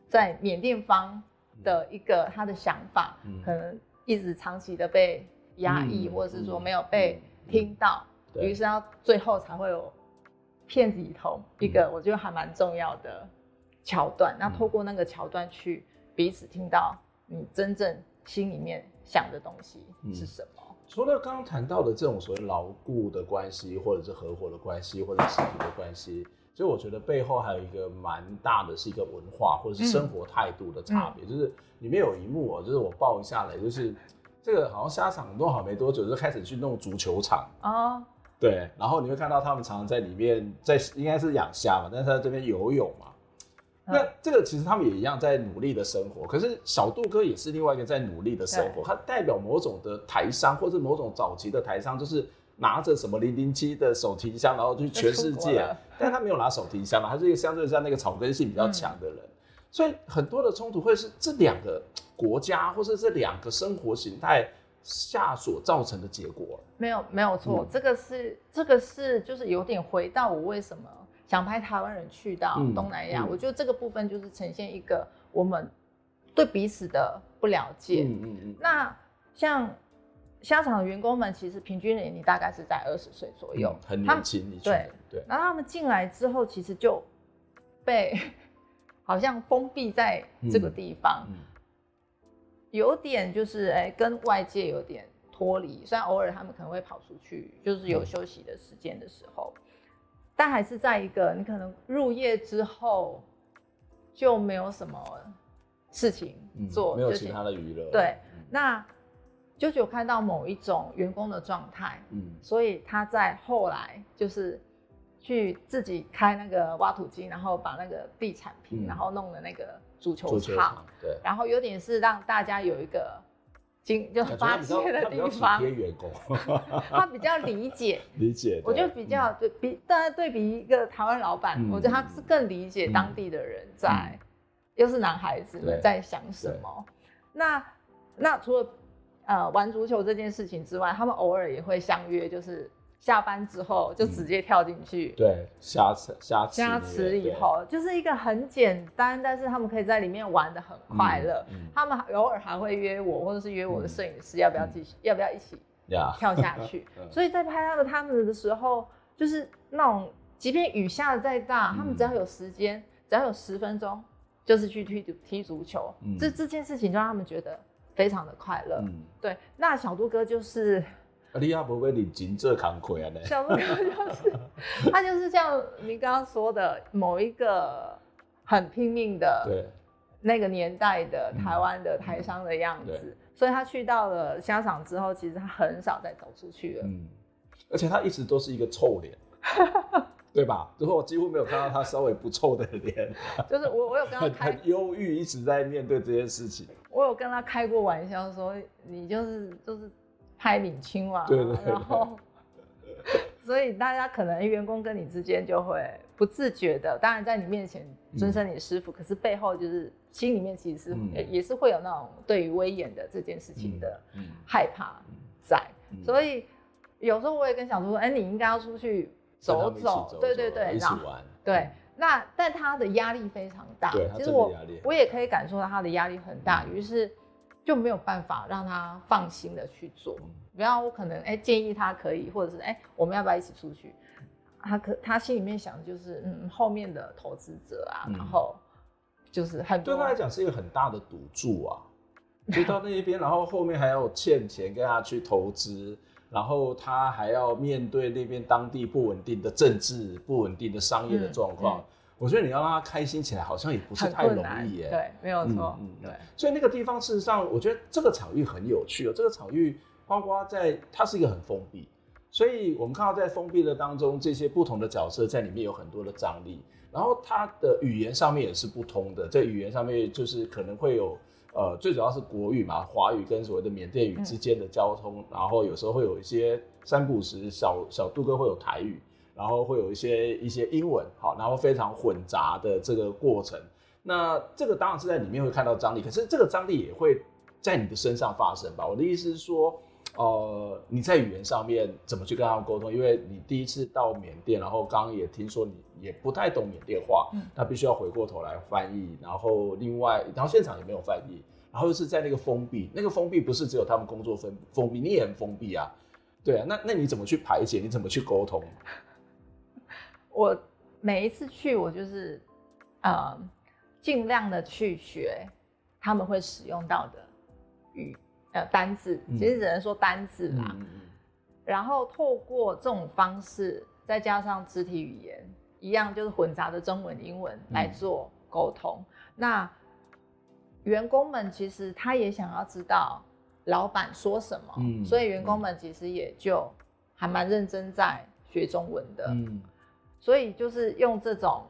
在缅甸方的一个他的想法，嗯、可能一直长期的被。压抑，或者是说没有被听到，于、是到最后才会有片子里头一个我觉得还蛮重要的桥段。嗯、那透过那个桥段去彼此听到你真正心里面想的东西是什么？除了刚刚谈到的这种所谓牢固的关系，或者是合伙的关系，或者是实体的关系，其实我觉得背后还有一个蛮大的，是一个文化或者是生活态度的差别。嗯、就是里面有一幕哦，就是我报一下来，就是这个好像虾场弄好没多久，就开始去弄足球场啊。哦、对，然后你会看到他们常常在里面，在应该是养虾嘛，但是他在这边游泳嘛。那这个其实他们也一样在努力的生活，可是小杜哥也是另外一个在努力的生活。他代表某种的台商，或是某种早期的台商，就是拿着什么零零七的手提箱，然后去全世界。但他没有拿手提箱嘛，他是一个相对像那个草根性比较强的人。嗯、所以很多的冲突会是这两个国家，或是这两个生活形态下所造成的结果。没有，没有错，嗯、这个是这个是就是有点回到我为什么。想派台湾人去到东南亚，嗯嗯、我觉得这个部分就是呈现一个我们对彼此的不了解。嗯嗯嗯、那像虾场的员工们，其实平均年龄大概是在二十岁左右，嗯、很年轻。对对。对然后他们进来之后，其实就被 好像封闭在这个地方，嗯嗯、有点就是哎、欸，跟外界有点脱离。虽然偶尔他们可能会跑出去，就是有休息的时间的时候。嗯但还是在一个你可能入夜之后就没有什么事情做，嗯、没有其他的娱乐。对，嗯、那就有看到某一种员工的状态，嗯，所以他在后来就是去自己开那个挖土机，然后把那个地产坪，嗯、然后弄了那个足球场，对，然后有点是让大家有一个。经 就发泄的地方，他比较理解，理解，我就比较对比，当然对比一个台湾老板，我觉得他是更理解当地的人在，又是男孩子在想什么。那那除了呃玩足球这件事情之外，他们偶尔也会相约，就是。下班之后就直接跳进去，嗯，对，虾池虾池虾池里头就是一个很简单，但是他们可以在里面玩的很快乐。嗯嗯、他们偶尔还会约我，或者是约我的摄影师，嗯、要不要继续，嗯、要不要一起跳下去？嗯、所以在拍他们他们的时候，就是那种，即便雨下的再大，嗯、他们只要有时间，只要有十分钟，就是去踢踢足球。嗯、这这件事情就让他们觉得非常的快乐。嗯、对，那小杜哥就是。你也不会领金这扛亏啊？小杜哥就是他，就是像你刚刚说的某一个很拼命的，对，那个年代的台湾的台商的样子，所以他去到了香港之后，其实他很少再走出去了。嗯，而且他一直都是一个臭脸，对吧？之后我几乎没有看到他稍微不臭的脸。就是我，我有跟他开很忧郁，一直在面对这件事情。我有跟他开过玩笑说，你就是就是。拍领青嘛，对对对，然后，所以大家可能员工跟你之间就会不自觉的，当然在你面前尊称你的师傅，嗯、可是背后就是心里面其实是、嗯、也是会有那种对于威严的这件事情的害怕在，所以有时候我也跟小杜说，哎，你应该要出去走走，对对对，一起玩，对，嗯、那但他的压力非常大，其实我我也可以感受到他的压力很大，于、嗯、是。就没有办法让他放心的去做。不要我可能哎、欸、建议他可以，或者是哎、欸、我们要不要一起出去？他可他心里面想的就是嗯后面的投资者啊，嗯、然后就是很多对他来讲是一个很大的赌注啊，就到那一边，然后后面还要欠钱跟他去投资，然后他还要面对那边当地不稳定的政治、不稳定的商业的状况。嗯嗯我觉得你要让他开心起来，好像也不是太容易耶。对，没有错。嗯，对。所以那个地方，事实上，我觉得这个场域很有趣哦。这个场域，包括在它是一个很封闭，所以我们看到在封闭的当中，这些不同的角色在里面有很多的张力。然后它的语言上面也是不通的，在语言上面就是可能会有呃，最主要是国语嘛，华语跟所谓的缅甸语之间的交通，嗯、然后有时候会有一些三不时小小杜哥会有台语。然后会有一些一些英文，好，然后非常混杂的这个过程。那这个当然是在里面会看到张力，可是这个张力也会在你的身上发生吧？我的意思是说，呃，你在语言上面怎么去跟他们沟通？因为你第一次到缅甸，然后刚刚也听说你也不太懂缅甸话，嗯，那必须要回过头来翻译。然后另外，然后现场也没有翻译，然后又是在那个封闭，那个封闭不是只有他们工作封封闭，你也很封闭啊，对啊，那那你怎么去排解？你怎么去沟通？我每一次去，我就是，呃，尽量的去学他们会使用到的语，呃单字，其实只能说单字啦。然后透过这种方式，再加上肢体语言，一样就是混杂的中文、英文来做沟通。嗯、那员工们其实他也想要知道老板说什么，嗯、所以员工们其实也就还蛮认真在学中文的。嗯、所以就是用这种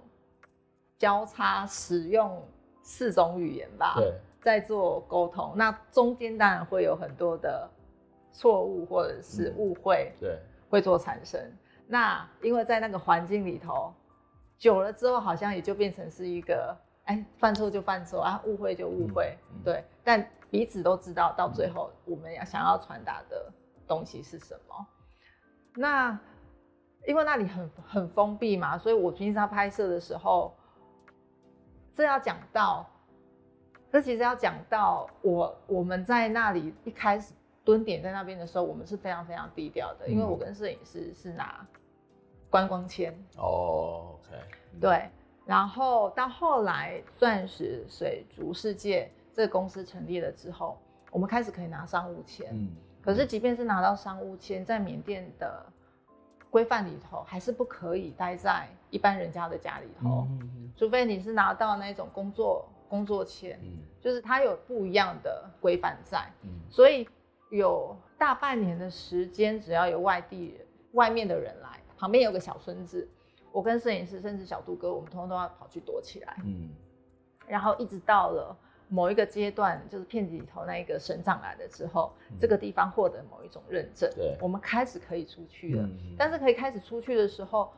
交叉使用四种语言吧，对，在做沟通。那中间当然会有很多的错误或者是误会，对，会做产生。那因为在那个环境里头久了之后，好像也就变成是一个。哎，犯错就犯错啊，误会就误会，对。但彼此都知道，到最后我们要想要传达的东西是什么。那因为那里很很封闭嘛，所以我平常拍摄的时候，这要讲到，这其实要讲到我我们在那里一开始蹲点在那边的时候，我们是非常非常低调的，嗯、因为我跟摄影师是拿观光签。哦，OK，对。然后到后来，钻石水族世界这个公司成立了之后，我们开始可以拿商务签。嗯，可是即便是拿到商务签，在缅甸的规范里头，还是不可以待在一般人家的家里头，嗯嗯、除非你是拿到那种工作工作签，嗯、就是它有不一样的规范在。嗯，所以有大半年的时间，只要有外地人、外面的人来，旁边有个小孙子。我跟摄影师，甚至小杜哥，我们通通都要跑去躲起来。嗯，然后一直到了某一个阶段，就是片子里头那一个省长来了之后，嗯、这个地方获得某一种认证，对，我们开始可以出去了。嗯、但是可以开始出去的时候，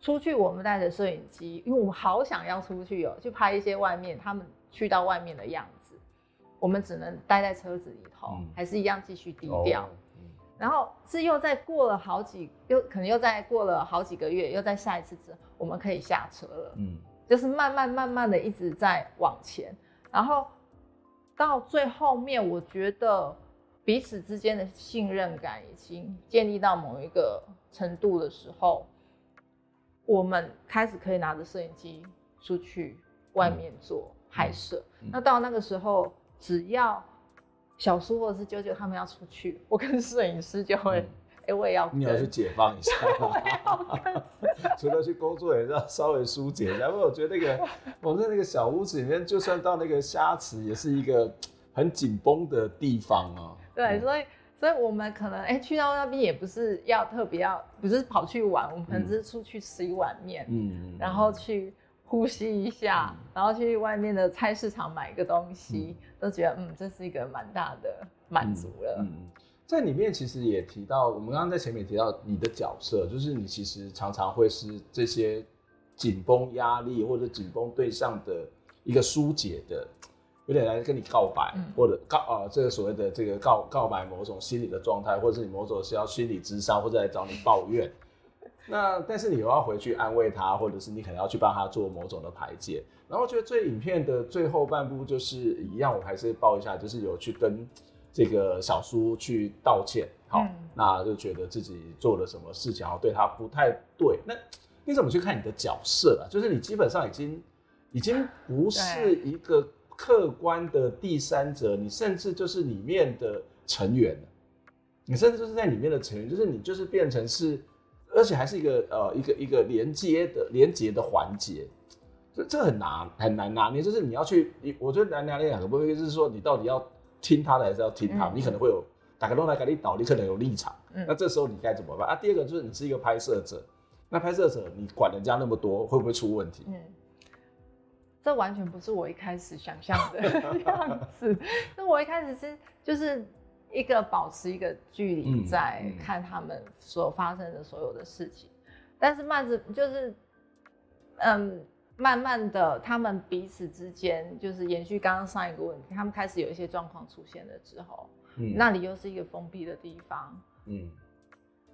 出去我们带着摄影机，因为我们好想要出去哦，去拍一些外面他们去到外面的样子，我们只能待在车子里头，嗯、还是一样继续低调。哦然后是又再过了好几，又可能又再过了好几个月，又再下一次之后，我们可以下车了。嗯，就是慢慢慢慢的一直在往前，然后到最后面，我觉得彼此之间的信任感已经建立到某一个程度的时候，我们开始可以拿着摄影机出去外面做拍摄。嗯，那到那个时候，只要小苏或者是啾啾他们要出去，我跟摄影师就会，哎、我也要跟，你要去解放一下，除了去工作，也是要稍微疏解一下。因为我觉得那个我在那个小屋子里面，就算到那个虾池，也是一个很紧绷的地方啊。对，嗯、所以所以我们可能哎、欸、去到那边也不是要特别要，不是跑去玩，我们可能是出去吃一碗面，嗯，然后去。呼吸一下，嗯、然后去外面的菜市场买一个东西，嗯、都觉得嗯，这是一个蛮大的满足了。嗯，嗯，在里面其实也提到，我们刚刚在前面提到你的角色，就是你其实常常会是这些紧绷压力或者紧绷对象的一个疏解的，有点来跟你告白，嗯、或者告啊、呃、这个所谓的这个告告白某种心理的状态，或者是你某种是要心理咨商，或者来找你抱怨。那但是你又要回去安慰他，或者是你可能要去帮他做某种的排解。然后觉得这影片的最后半部就是一样，我还是报一下，就是有去跟这个小叔去道歉，好，嗯、那就觉得自己做了什么事情，然后对他不太对。那你怎么去看你的角色啊？就是你基本上已经已经不是一个客观的第三者，你甚至就是里面的成员了。你甚至就是在里面的成员，就是你就是变成是。而且还是一个呃一个一个连接的连接的环节，这这很难很难拿捏，就是你要去，我觉得难拿捏两个部分，就是说你到底要听他的还是要听他，嗯、你可能会有打个弄来给你倒，你可能有立场，嗯、那这时候你该怎么办啊？第二个就是你是一个拍摄者，那拍摄者你管人家那么多，会不会出问题？嗯，这完全不是我一开始想象的 样子，那我一开始是就是。一个保持一个距离，在看他们所发生的所有的事情，但是慢着就是，嗯，慢慢的，他们彼此之间就是延续刚刚上一个问题，他们开始有一些状况出现了之后，嗯、那里又是一个封闭的地方，嗯，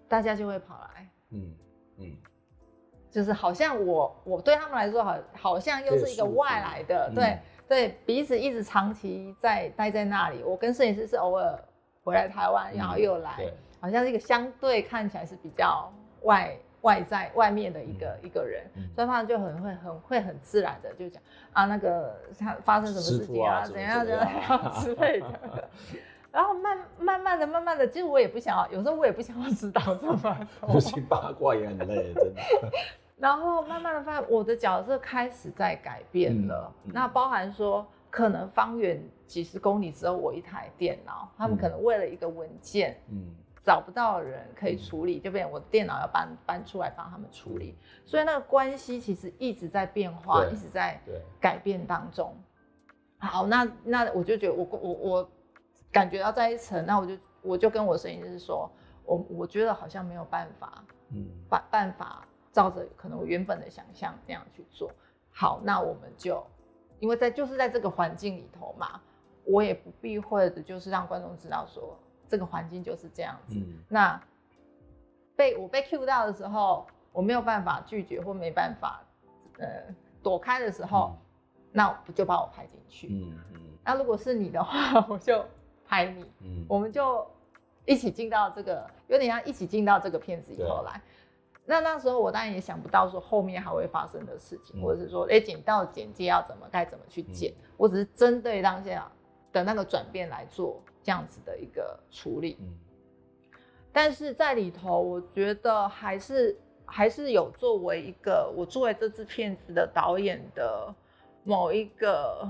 大家就会跑来，嗯嗯，嗯就是好像我我对他们来说好，好像又是一个外来的，对、嗯、对，彼此一直长期在待在那里，我跟摄影师是偶尔。回来台湾，然后又来，嗯、好像是一个相对看起来是比较外外在外面的一个、嗯、一个人，嗯、所以他们就很会很会很自然的就讲啊，那个他发生什么事情啊，啊怎样怎样，之类的。然后慢慢慢的、慢慢的，其实我也不想要，有时候我也不想要知道这么多。不行，八卦也很累，真的。然后慢慢的发现，我的角色开始在改变了。那包含说，可能方圆几十公里只有我一台电脑，他们可能为了一个文件，嗯，找不到人可以处理，嗯、就变我电脑要搬搬出来帮他们处理。所以那个关系其实一直在变化，一直在改变当中。好，那那我就觉得我我我感觉到在一层，那我就我就跟我声音就是说，我我觉得好像没有办法，嗯，办办法照着可能我原本的想象那样去做。好，那我们就因为在就是在这个环境里头嘛，我也不避讳的，就是让观众知道说这个环境就是这样子。嗯，那被我被 cue 到的时候，我没有办法拒绝或没办法呃躲开的时候。嗯那不就把我拍进去？嗯嗯。那如果是你的话，我就拍你。嗯。我们就一起进到这个，有点像一起进到这个片子里头来。那那时候我当然也想不到说后面还会发生的事情，或者是说，哎，剪到剪接要怎么该怎么去剪。我只是针对当下的那个转变来做这样子的一个处理。嗯。但是在里头，我觉得还是还是有作为一个我作为这支片子的导演的。某一个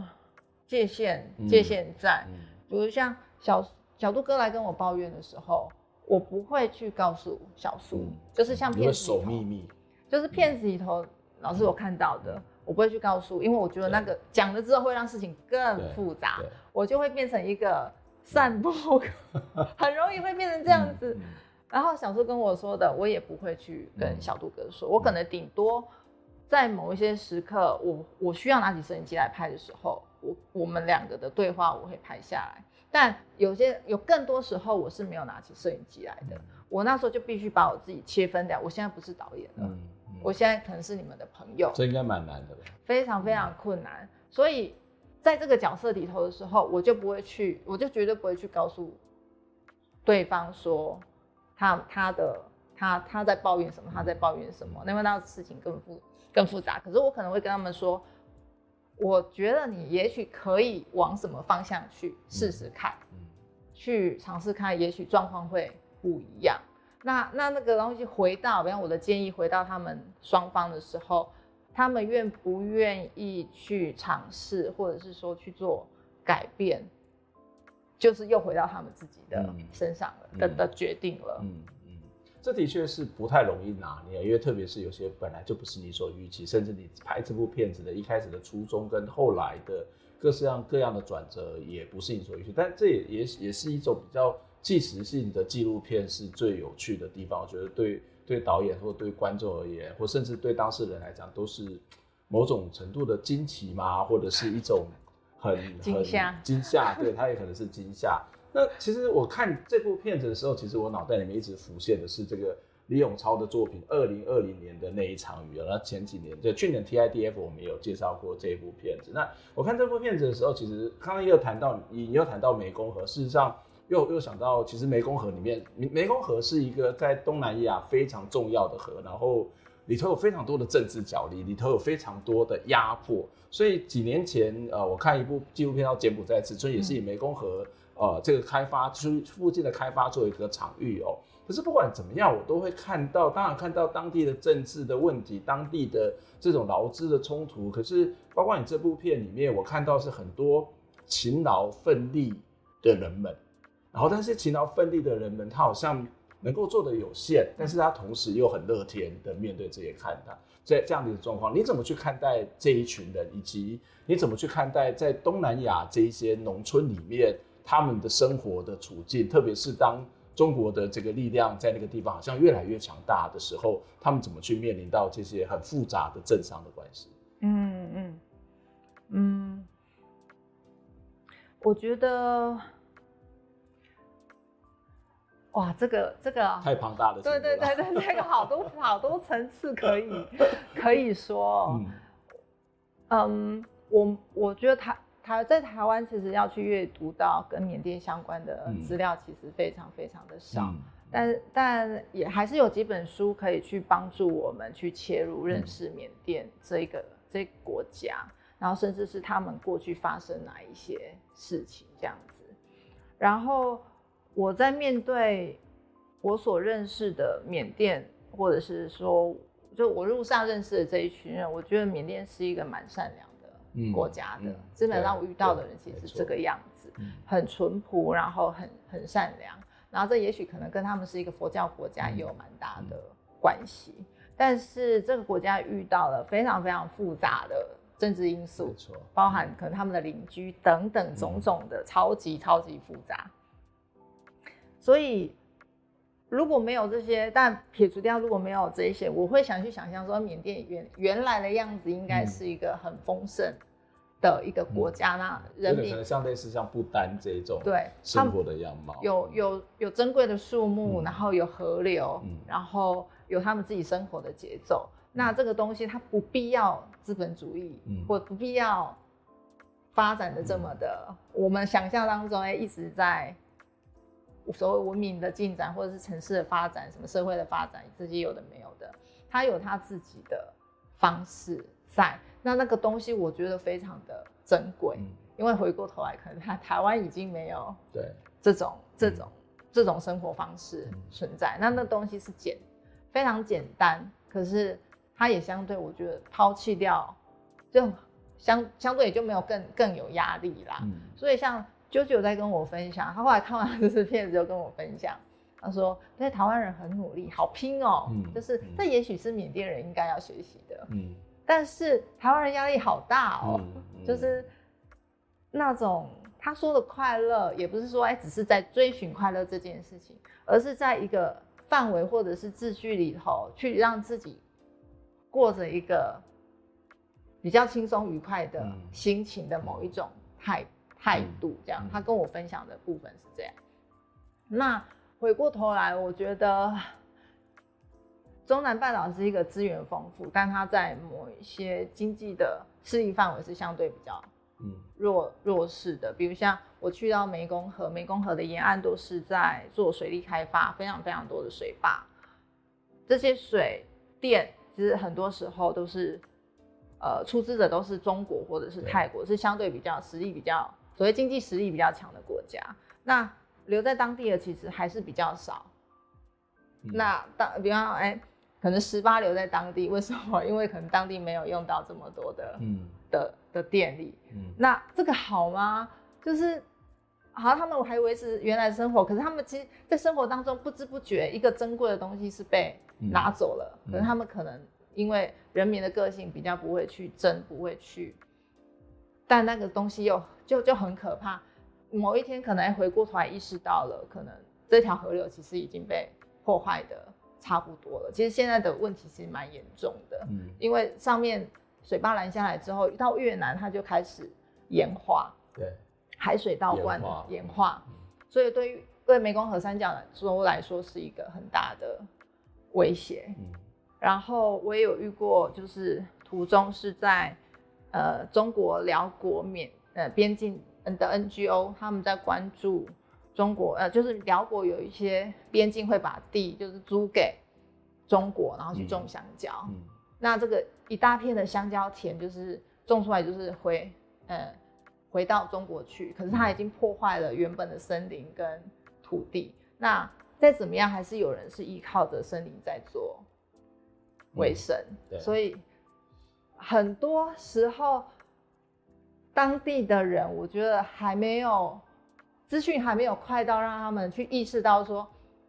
界限，界限在，比如像小小杜哥来跟我抱怨的时候，我不会去告诉小苏，嗯、就是像片子守秘密，就是片子里头，嗯、老师我看到的，嗯、我不会去告诉，因为我觉得那个讲了之后会让事情更复杂，我就会变成一个散播，嗯、很容易会变成这样子。然后小苏跟我说的，我也不会去跟小杜哥说，嗯、我可能顶多。在某一些时刻，我我需要拿起摄影机来拍的时候，我我们两个的对话我会拍下来。但有些有更多时候，我是没有拿起摄影机来的。我那时候就必须把我自己切分掉。我现在不是导演了，嗯嗯、我现在可能是你们的朋友。这应该蛮难的吧？非常非常困难。嗯、所以在这个角色里头的时候，我就不会去，我就绝对不会去告诉对方说他他的他他在抱怨什么，他在抱怨什么，因为那个事情更复。更复杂，可是我可能会跟他们说，我觉得你也许可以往什么方向去试试看，去尝试看，也许状况会不一样。那那那个东西回到，比方我的建议回到他们双方的时候，他们愿不愿意去尝试，或者是说去做改变，就是又回到他们自己的身上了、嗯、的的决定了。嗯嗯这的确是不太容易拿捏，因为特别是有些本来就不是你所预期，甚至你拍这部片子的一开始的初衷跟后来的各式各样各样的转折也不是你所预期，但这也也也是一种比较即时性的纪录片是最有趣的地方。我觉得对对导演或对观众而言，或甚至对当事人来讲，都是某种程度的惊奇嘛，或者是一种很惊吓惊吓，对，他也可能是惊吓。那其实我看这部片子的时候，其实我脑袋里面一直浮现的是这个李永超的作品，二零二零年的那一场雨。那前几年，就去年 TIDF 我们有介绍过这部片子。那我看这部片子的时候，其实刚刚又谈到你，你又谈到湄公河，事实上又又想到，其实湄公河里面，湄湄公河是一个在东南亚非常重要的河，然后里头有非常多的政治角力，里头有非常多的压迫。所以几年前，呃，我看一部纪录片叫《柬埔寨之春》，也是以湄公河。呃，这个开发区附近的开发作为一个场域哦。可是不管怎么样，我都会看到，当然看到当地的政治的问题，当地的这种劳资的冲突。可是包括你这部片里面，我看到是很多勤劳奋力的人们。然后，但是勤劳奋力的人们，他好像能够做的有限，但是他同时又很乐天的面对这些看待这这样的状况。你怎么去看待这一群人，以及你怎么去看待在东南亚这一些农村里面？他们的生活的处境，特别是当中国的这个力量在那个地方好像越来越强大的时候，他们怎么去面临到这些很复杂的政商的关系？嗯嗯嗯，我觉得，哇，这个这个太庞大了，对对对对，这个好多 好多层次可以 可以说，嗯，我我觉得他。台在台湾，其实要去阅读到跟缅甸相关的资料，其实非常非常的少，嗯、但但也还是有几本书可以去帮助我们去切入认识缅甸这个、嗯、这个国家，然后甚至是他们过去发生哪一些事情这样子。然后我在面对我所认识的缅甸，或者是说，就我路上认识的这一群人，我觉得缅甸是一个蛮善良的国家的。嗯嗯、基本上我遇到的人其实是这个样子，很淳朴，然后很很善良。然后这也许可能跟他们是一个佛教国家也有蛮大的关系。但是这个国家遇到了非常非常复杂的政治因素，包含可能他们的邻居等等种种的超级超级复杂。所以。如果没有这些，但撇除掉如果没有这些，我会想去想象说，缅甸原原来的样子应该是一个很丰盛的一个国家，嗯、那人民可能像类似像不丹这种对生活的样貌，有有有珍贵的树木，嗯、然后有河流，嗯、然后有他们自己生活的节奏。嗯、那这个东西它不必要资本主义，嗯、或不必要发展的这么的，嗯、我们想象当中哎一直在。所谓文明的进展，或者是城市的发展，什么社会的发展，这些有的没有的，他有他自己的方式在。那那个东西，我觉得非常的珍贵，嗯、因为回过头来，可能他台湾已经没有对这种这种、嗯、这种生活方式存在。嗯、那那东西是简非常简单，可是它也相对，我觉得抛弃掉，就相相对也就没有更更有压力啦。嗯、所以像。啾啾在跟我分享，他后来看完这支片子就跟我分享，他说：“对，台湾人很努力，好拼哦，嗯、就是这也许是缅甸人应该要学习的，嗯，但是台湾人压力好大哦，就是那种他说的快乐，也不是说哎，只是在追寻快乐这件事情，而是在一个范围或者是秩序里头，去让自己过着一个比较轻松愉快的心情的某一种态度。”态度这样，他跟我分享的部分是这样。那回过头来，我觉得中南半岛是一个资源丰富，但它在某一些经济的势力范围是相对比较弱弱势的。比如像我去到湄公河，湄公河的沿岸都是在做水利开发，非常非常多的水坝。这些水电其实很多时候都是呃出资者都是中国或者是泰国，是相对比较实力比较。所谓经济实力比较强的国家，那留在当地的其实还是比较少。嗯、那当比方哎、欸，可能十八留在当地，为什么？因为可能当地没有用到这么多的，嗯，的的电力。嗯，那这个好吗？就是好，他们还维持原来的生活，可是他们其实，在生活当中不知不觉，一个珍贵的东西是被拿走了。嗯、可是他们可能因为人民的个性比较不会去争，不会去。但那个东西又就就很可怕，某一天可能回过头来意识到了，可能这条河流其实已经被破坏的差不多了。其实现在的问题其实蛮严重的，嗯，因为上面水坝拦下来之后，到越南它就开始盐化，对，海水倒灌盐化，所以对于对湄公河三角洲来说是一个很大的威胁。嗯，然后我也有遇过，就是途中是在。呃，中国、辽国、缅呃边境的 NGO，他们在关注中国，呃，就是辽国有一些边境会把地就是租给中国，然后去种香蕉。嗯嗯、那这个一大片的香蕉田，就是种出来就是回呃回到中国去，可是它已经破坏了原本的森林跟土地。那再怎么样，还是有人是依靠着森林在做维生，嗯、所以。很多时候，当地的人，我觉得还没有资讯还没有快到让他们去意识到说，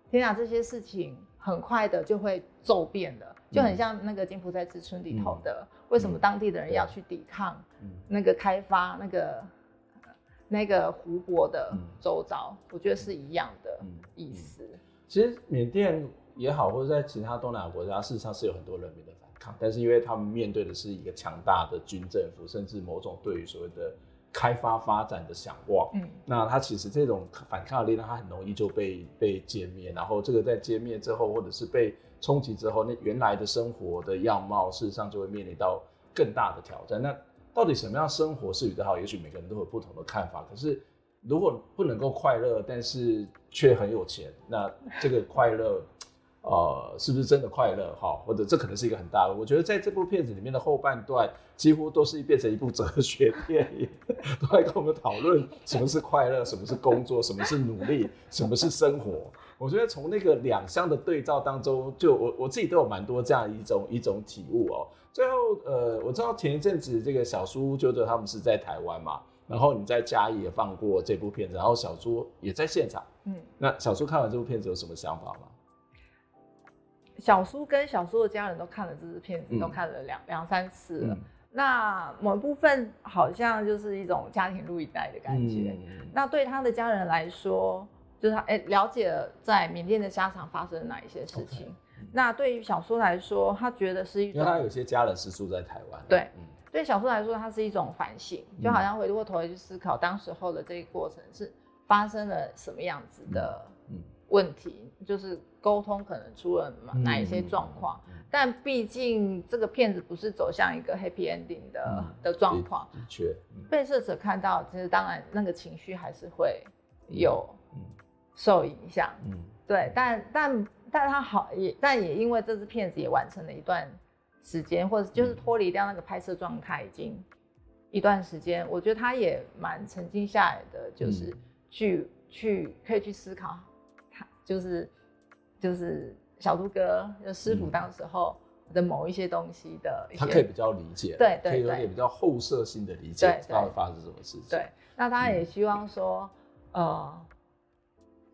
天啊，这些事情很快的就会骤变的，就很像那个柬埔寨之春里头的，嗯、为什么当地的人要去抵抗那个开发那个那个湖泊的周遭？我觉得是一样的意思。嗯嗯嗯、其实缅甸也好，或者在其他东南亚国家，事实上是有很多人民的。但是因为他们面对的是一个强大的军政府，甚至某种对于所谓的开发发展的想望，嗯，那他其实这种反抗力量，他很容易就被被歼灭，然后这个在歼灭之后，或者是被冲击之后，那原来的生活的样貌，事实上就会面临到更大的挑战。那到底什么样生活是比较好？也许每个人都有不同的看法。可是如果不能够快乐，但是却很有钱，那这个快乐。呃，是不是真的快乐？哈，或者这可能是一个很大的。我觉得在这部片子里面的后半段，几乎都是变成一部哲学电影，都在跟我们讨论什么是快乐，什么是工作，什么是努力，什么是生活。我觉得从那个两相的对照当中，就我我自己都有蛮多这样一种一种体悟哦。最后，呃，我知道前一阵子这个小苏就对他们是在台湾嘛，然后你在嘉义也放过这部片子，然后小苏也在现场。嗯，那小苏看完这部片子有什么想法吗？小苏跟小苏的家人都看了这支片子，嗯、都看了两两三次了。嗯、那某一部分好像就是一种家庭录影带的感觉。嗯、那对他的家人来说，就是他哎、欸、了解了在缅甸的家常发生了哪一些事情。那对于小苏来说，他觉得是一种，因为他有些家人是住在台湾。对，嗯、对小苏来说，他是一种反省，就好像回过头来去思考当时候的这个过程是发生了什么样子的问题，就是。沟通可能出了哪一些状况，但毕竟这个片子不是走向一个 happy ending 的、嗯、的状况。的确，嗯、被摄者看到，其实当然那个情绪还是会有受影响。嗯，嗯对，但但但他好也，但也因为这支片子也完成了一段时间，或者就是脱离掉那个拍摄状态已经一段时间，我觉得他也蛮沉静下来的，就是去、嗯、去可以去思考，他就是。就是小杜哥，就师傅当时候的某一些东西的一些，他可以比较理解，对对，可以有点比较后设性的理解，他会发生什么事情。对，那他也希望说，呃，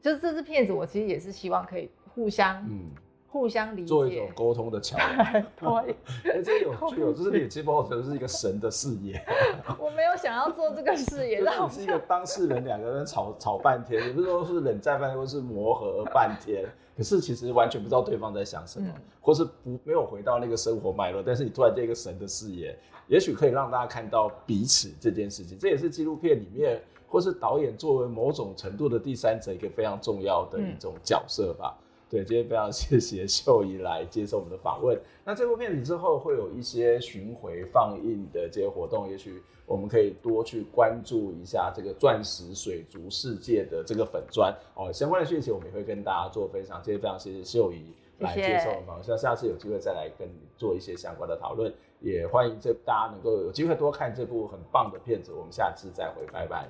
就是这支片子，我其实也是希望可以互相，嗯。互相理解，做一种沟通的桥梁。对，哎，这有 趣哦，就是你其实某种程度是一个神的视野。我没有想要做这个视野，但是一个当事人，两个人吵吵半天，也不是说是冷战半天，或是磨合半天，可是其实完全不知道对方在想什么，或是不没有回到那个生活脉络。但是你突然间一个神的视野，也许可以让大家看到彼此这件事情。这也是纪录片里面，或是导演作为某种程度的第三者一个非常重要的一种角色吧。对，今天非常谢谢秀仪来接受我们的访问。那这部片子之后会有一些巡回放映的这些活动，也许我们可以多去关注一下这个钻石水族世界的这个粉砖哦。相关的讯息我们也会跟大家做分享。今天非常谢谢秀仪来接受我们访问，希望下次有机会再来跟你做一些相关的讨论。也欢迎这大家能够有机会多看这部很棒的片子。我们下次再会，拜拜。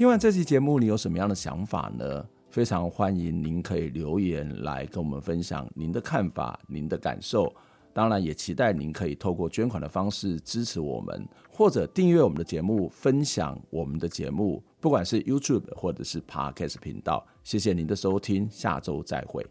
听完这期节目，你有什么样的想法呢？非常欢迎您可以留言来跟我们分享您的看法、您的感受。当然，也期待您可以透过捐款的方式支持我们，或者订阅我们的节目、分享我们的节目，不管是 YouTube 或者是 Podcast 频道。谢谢您的收听，下周再会。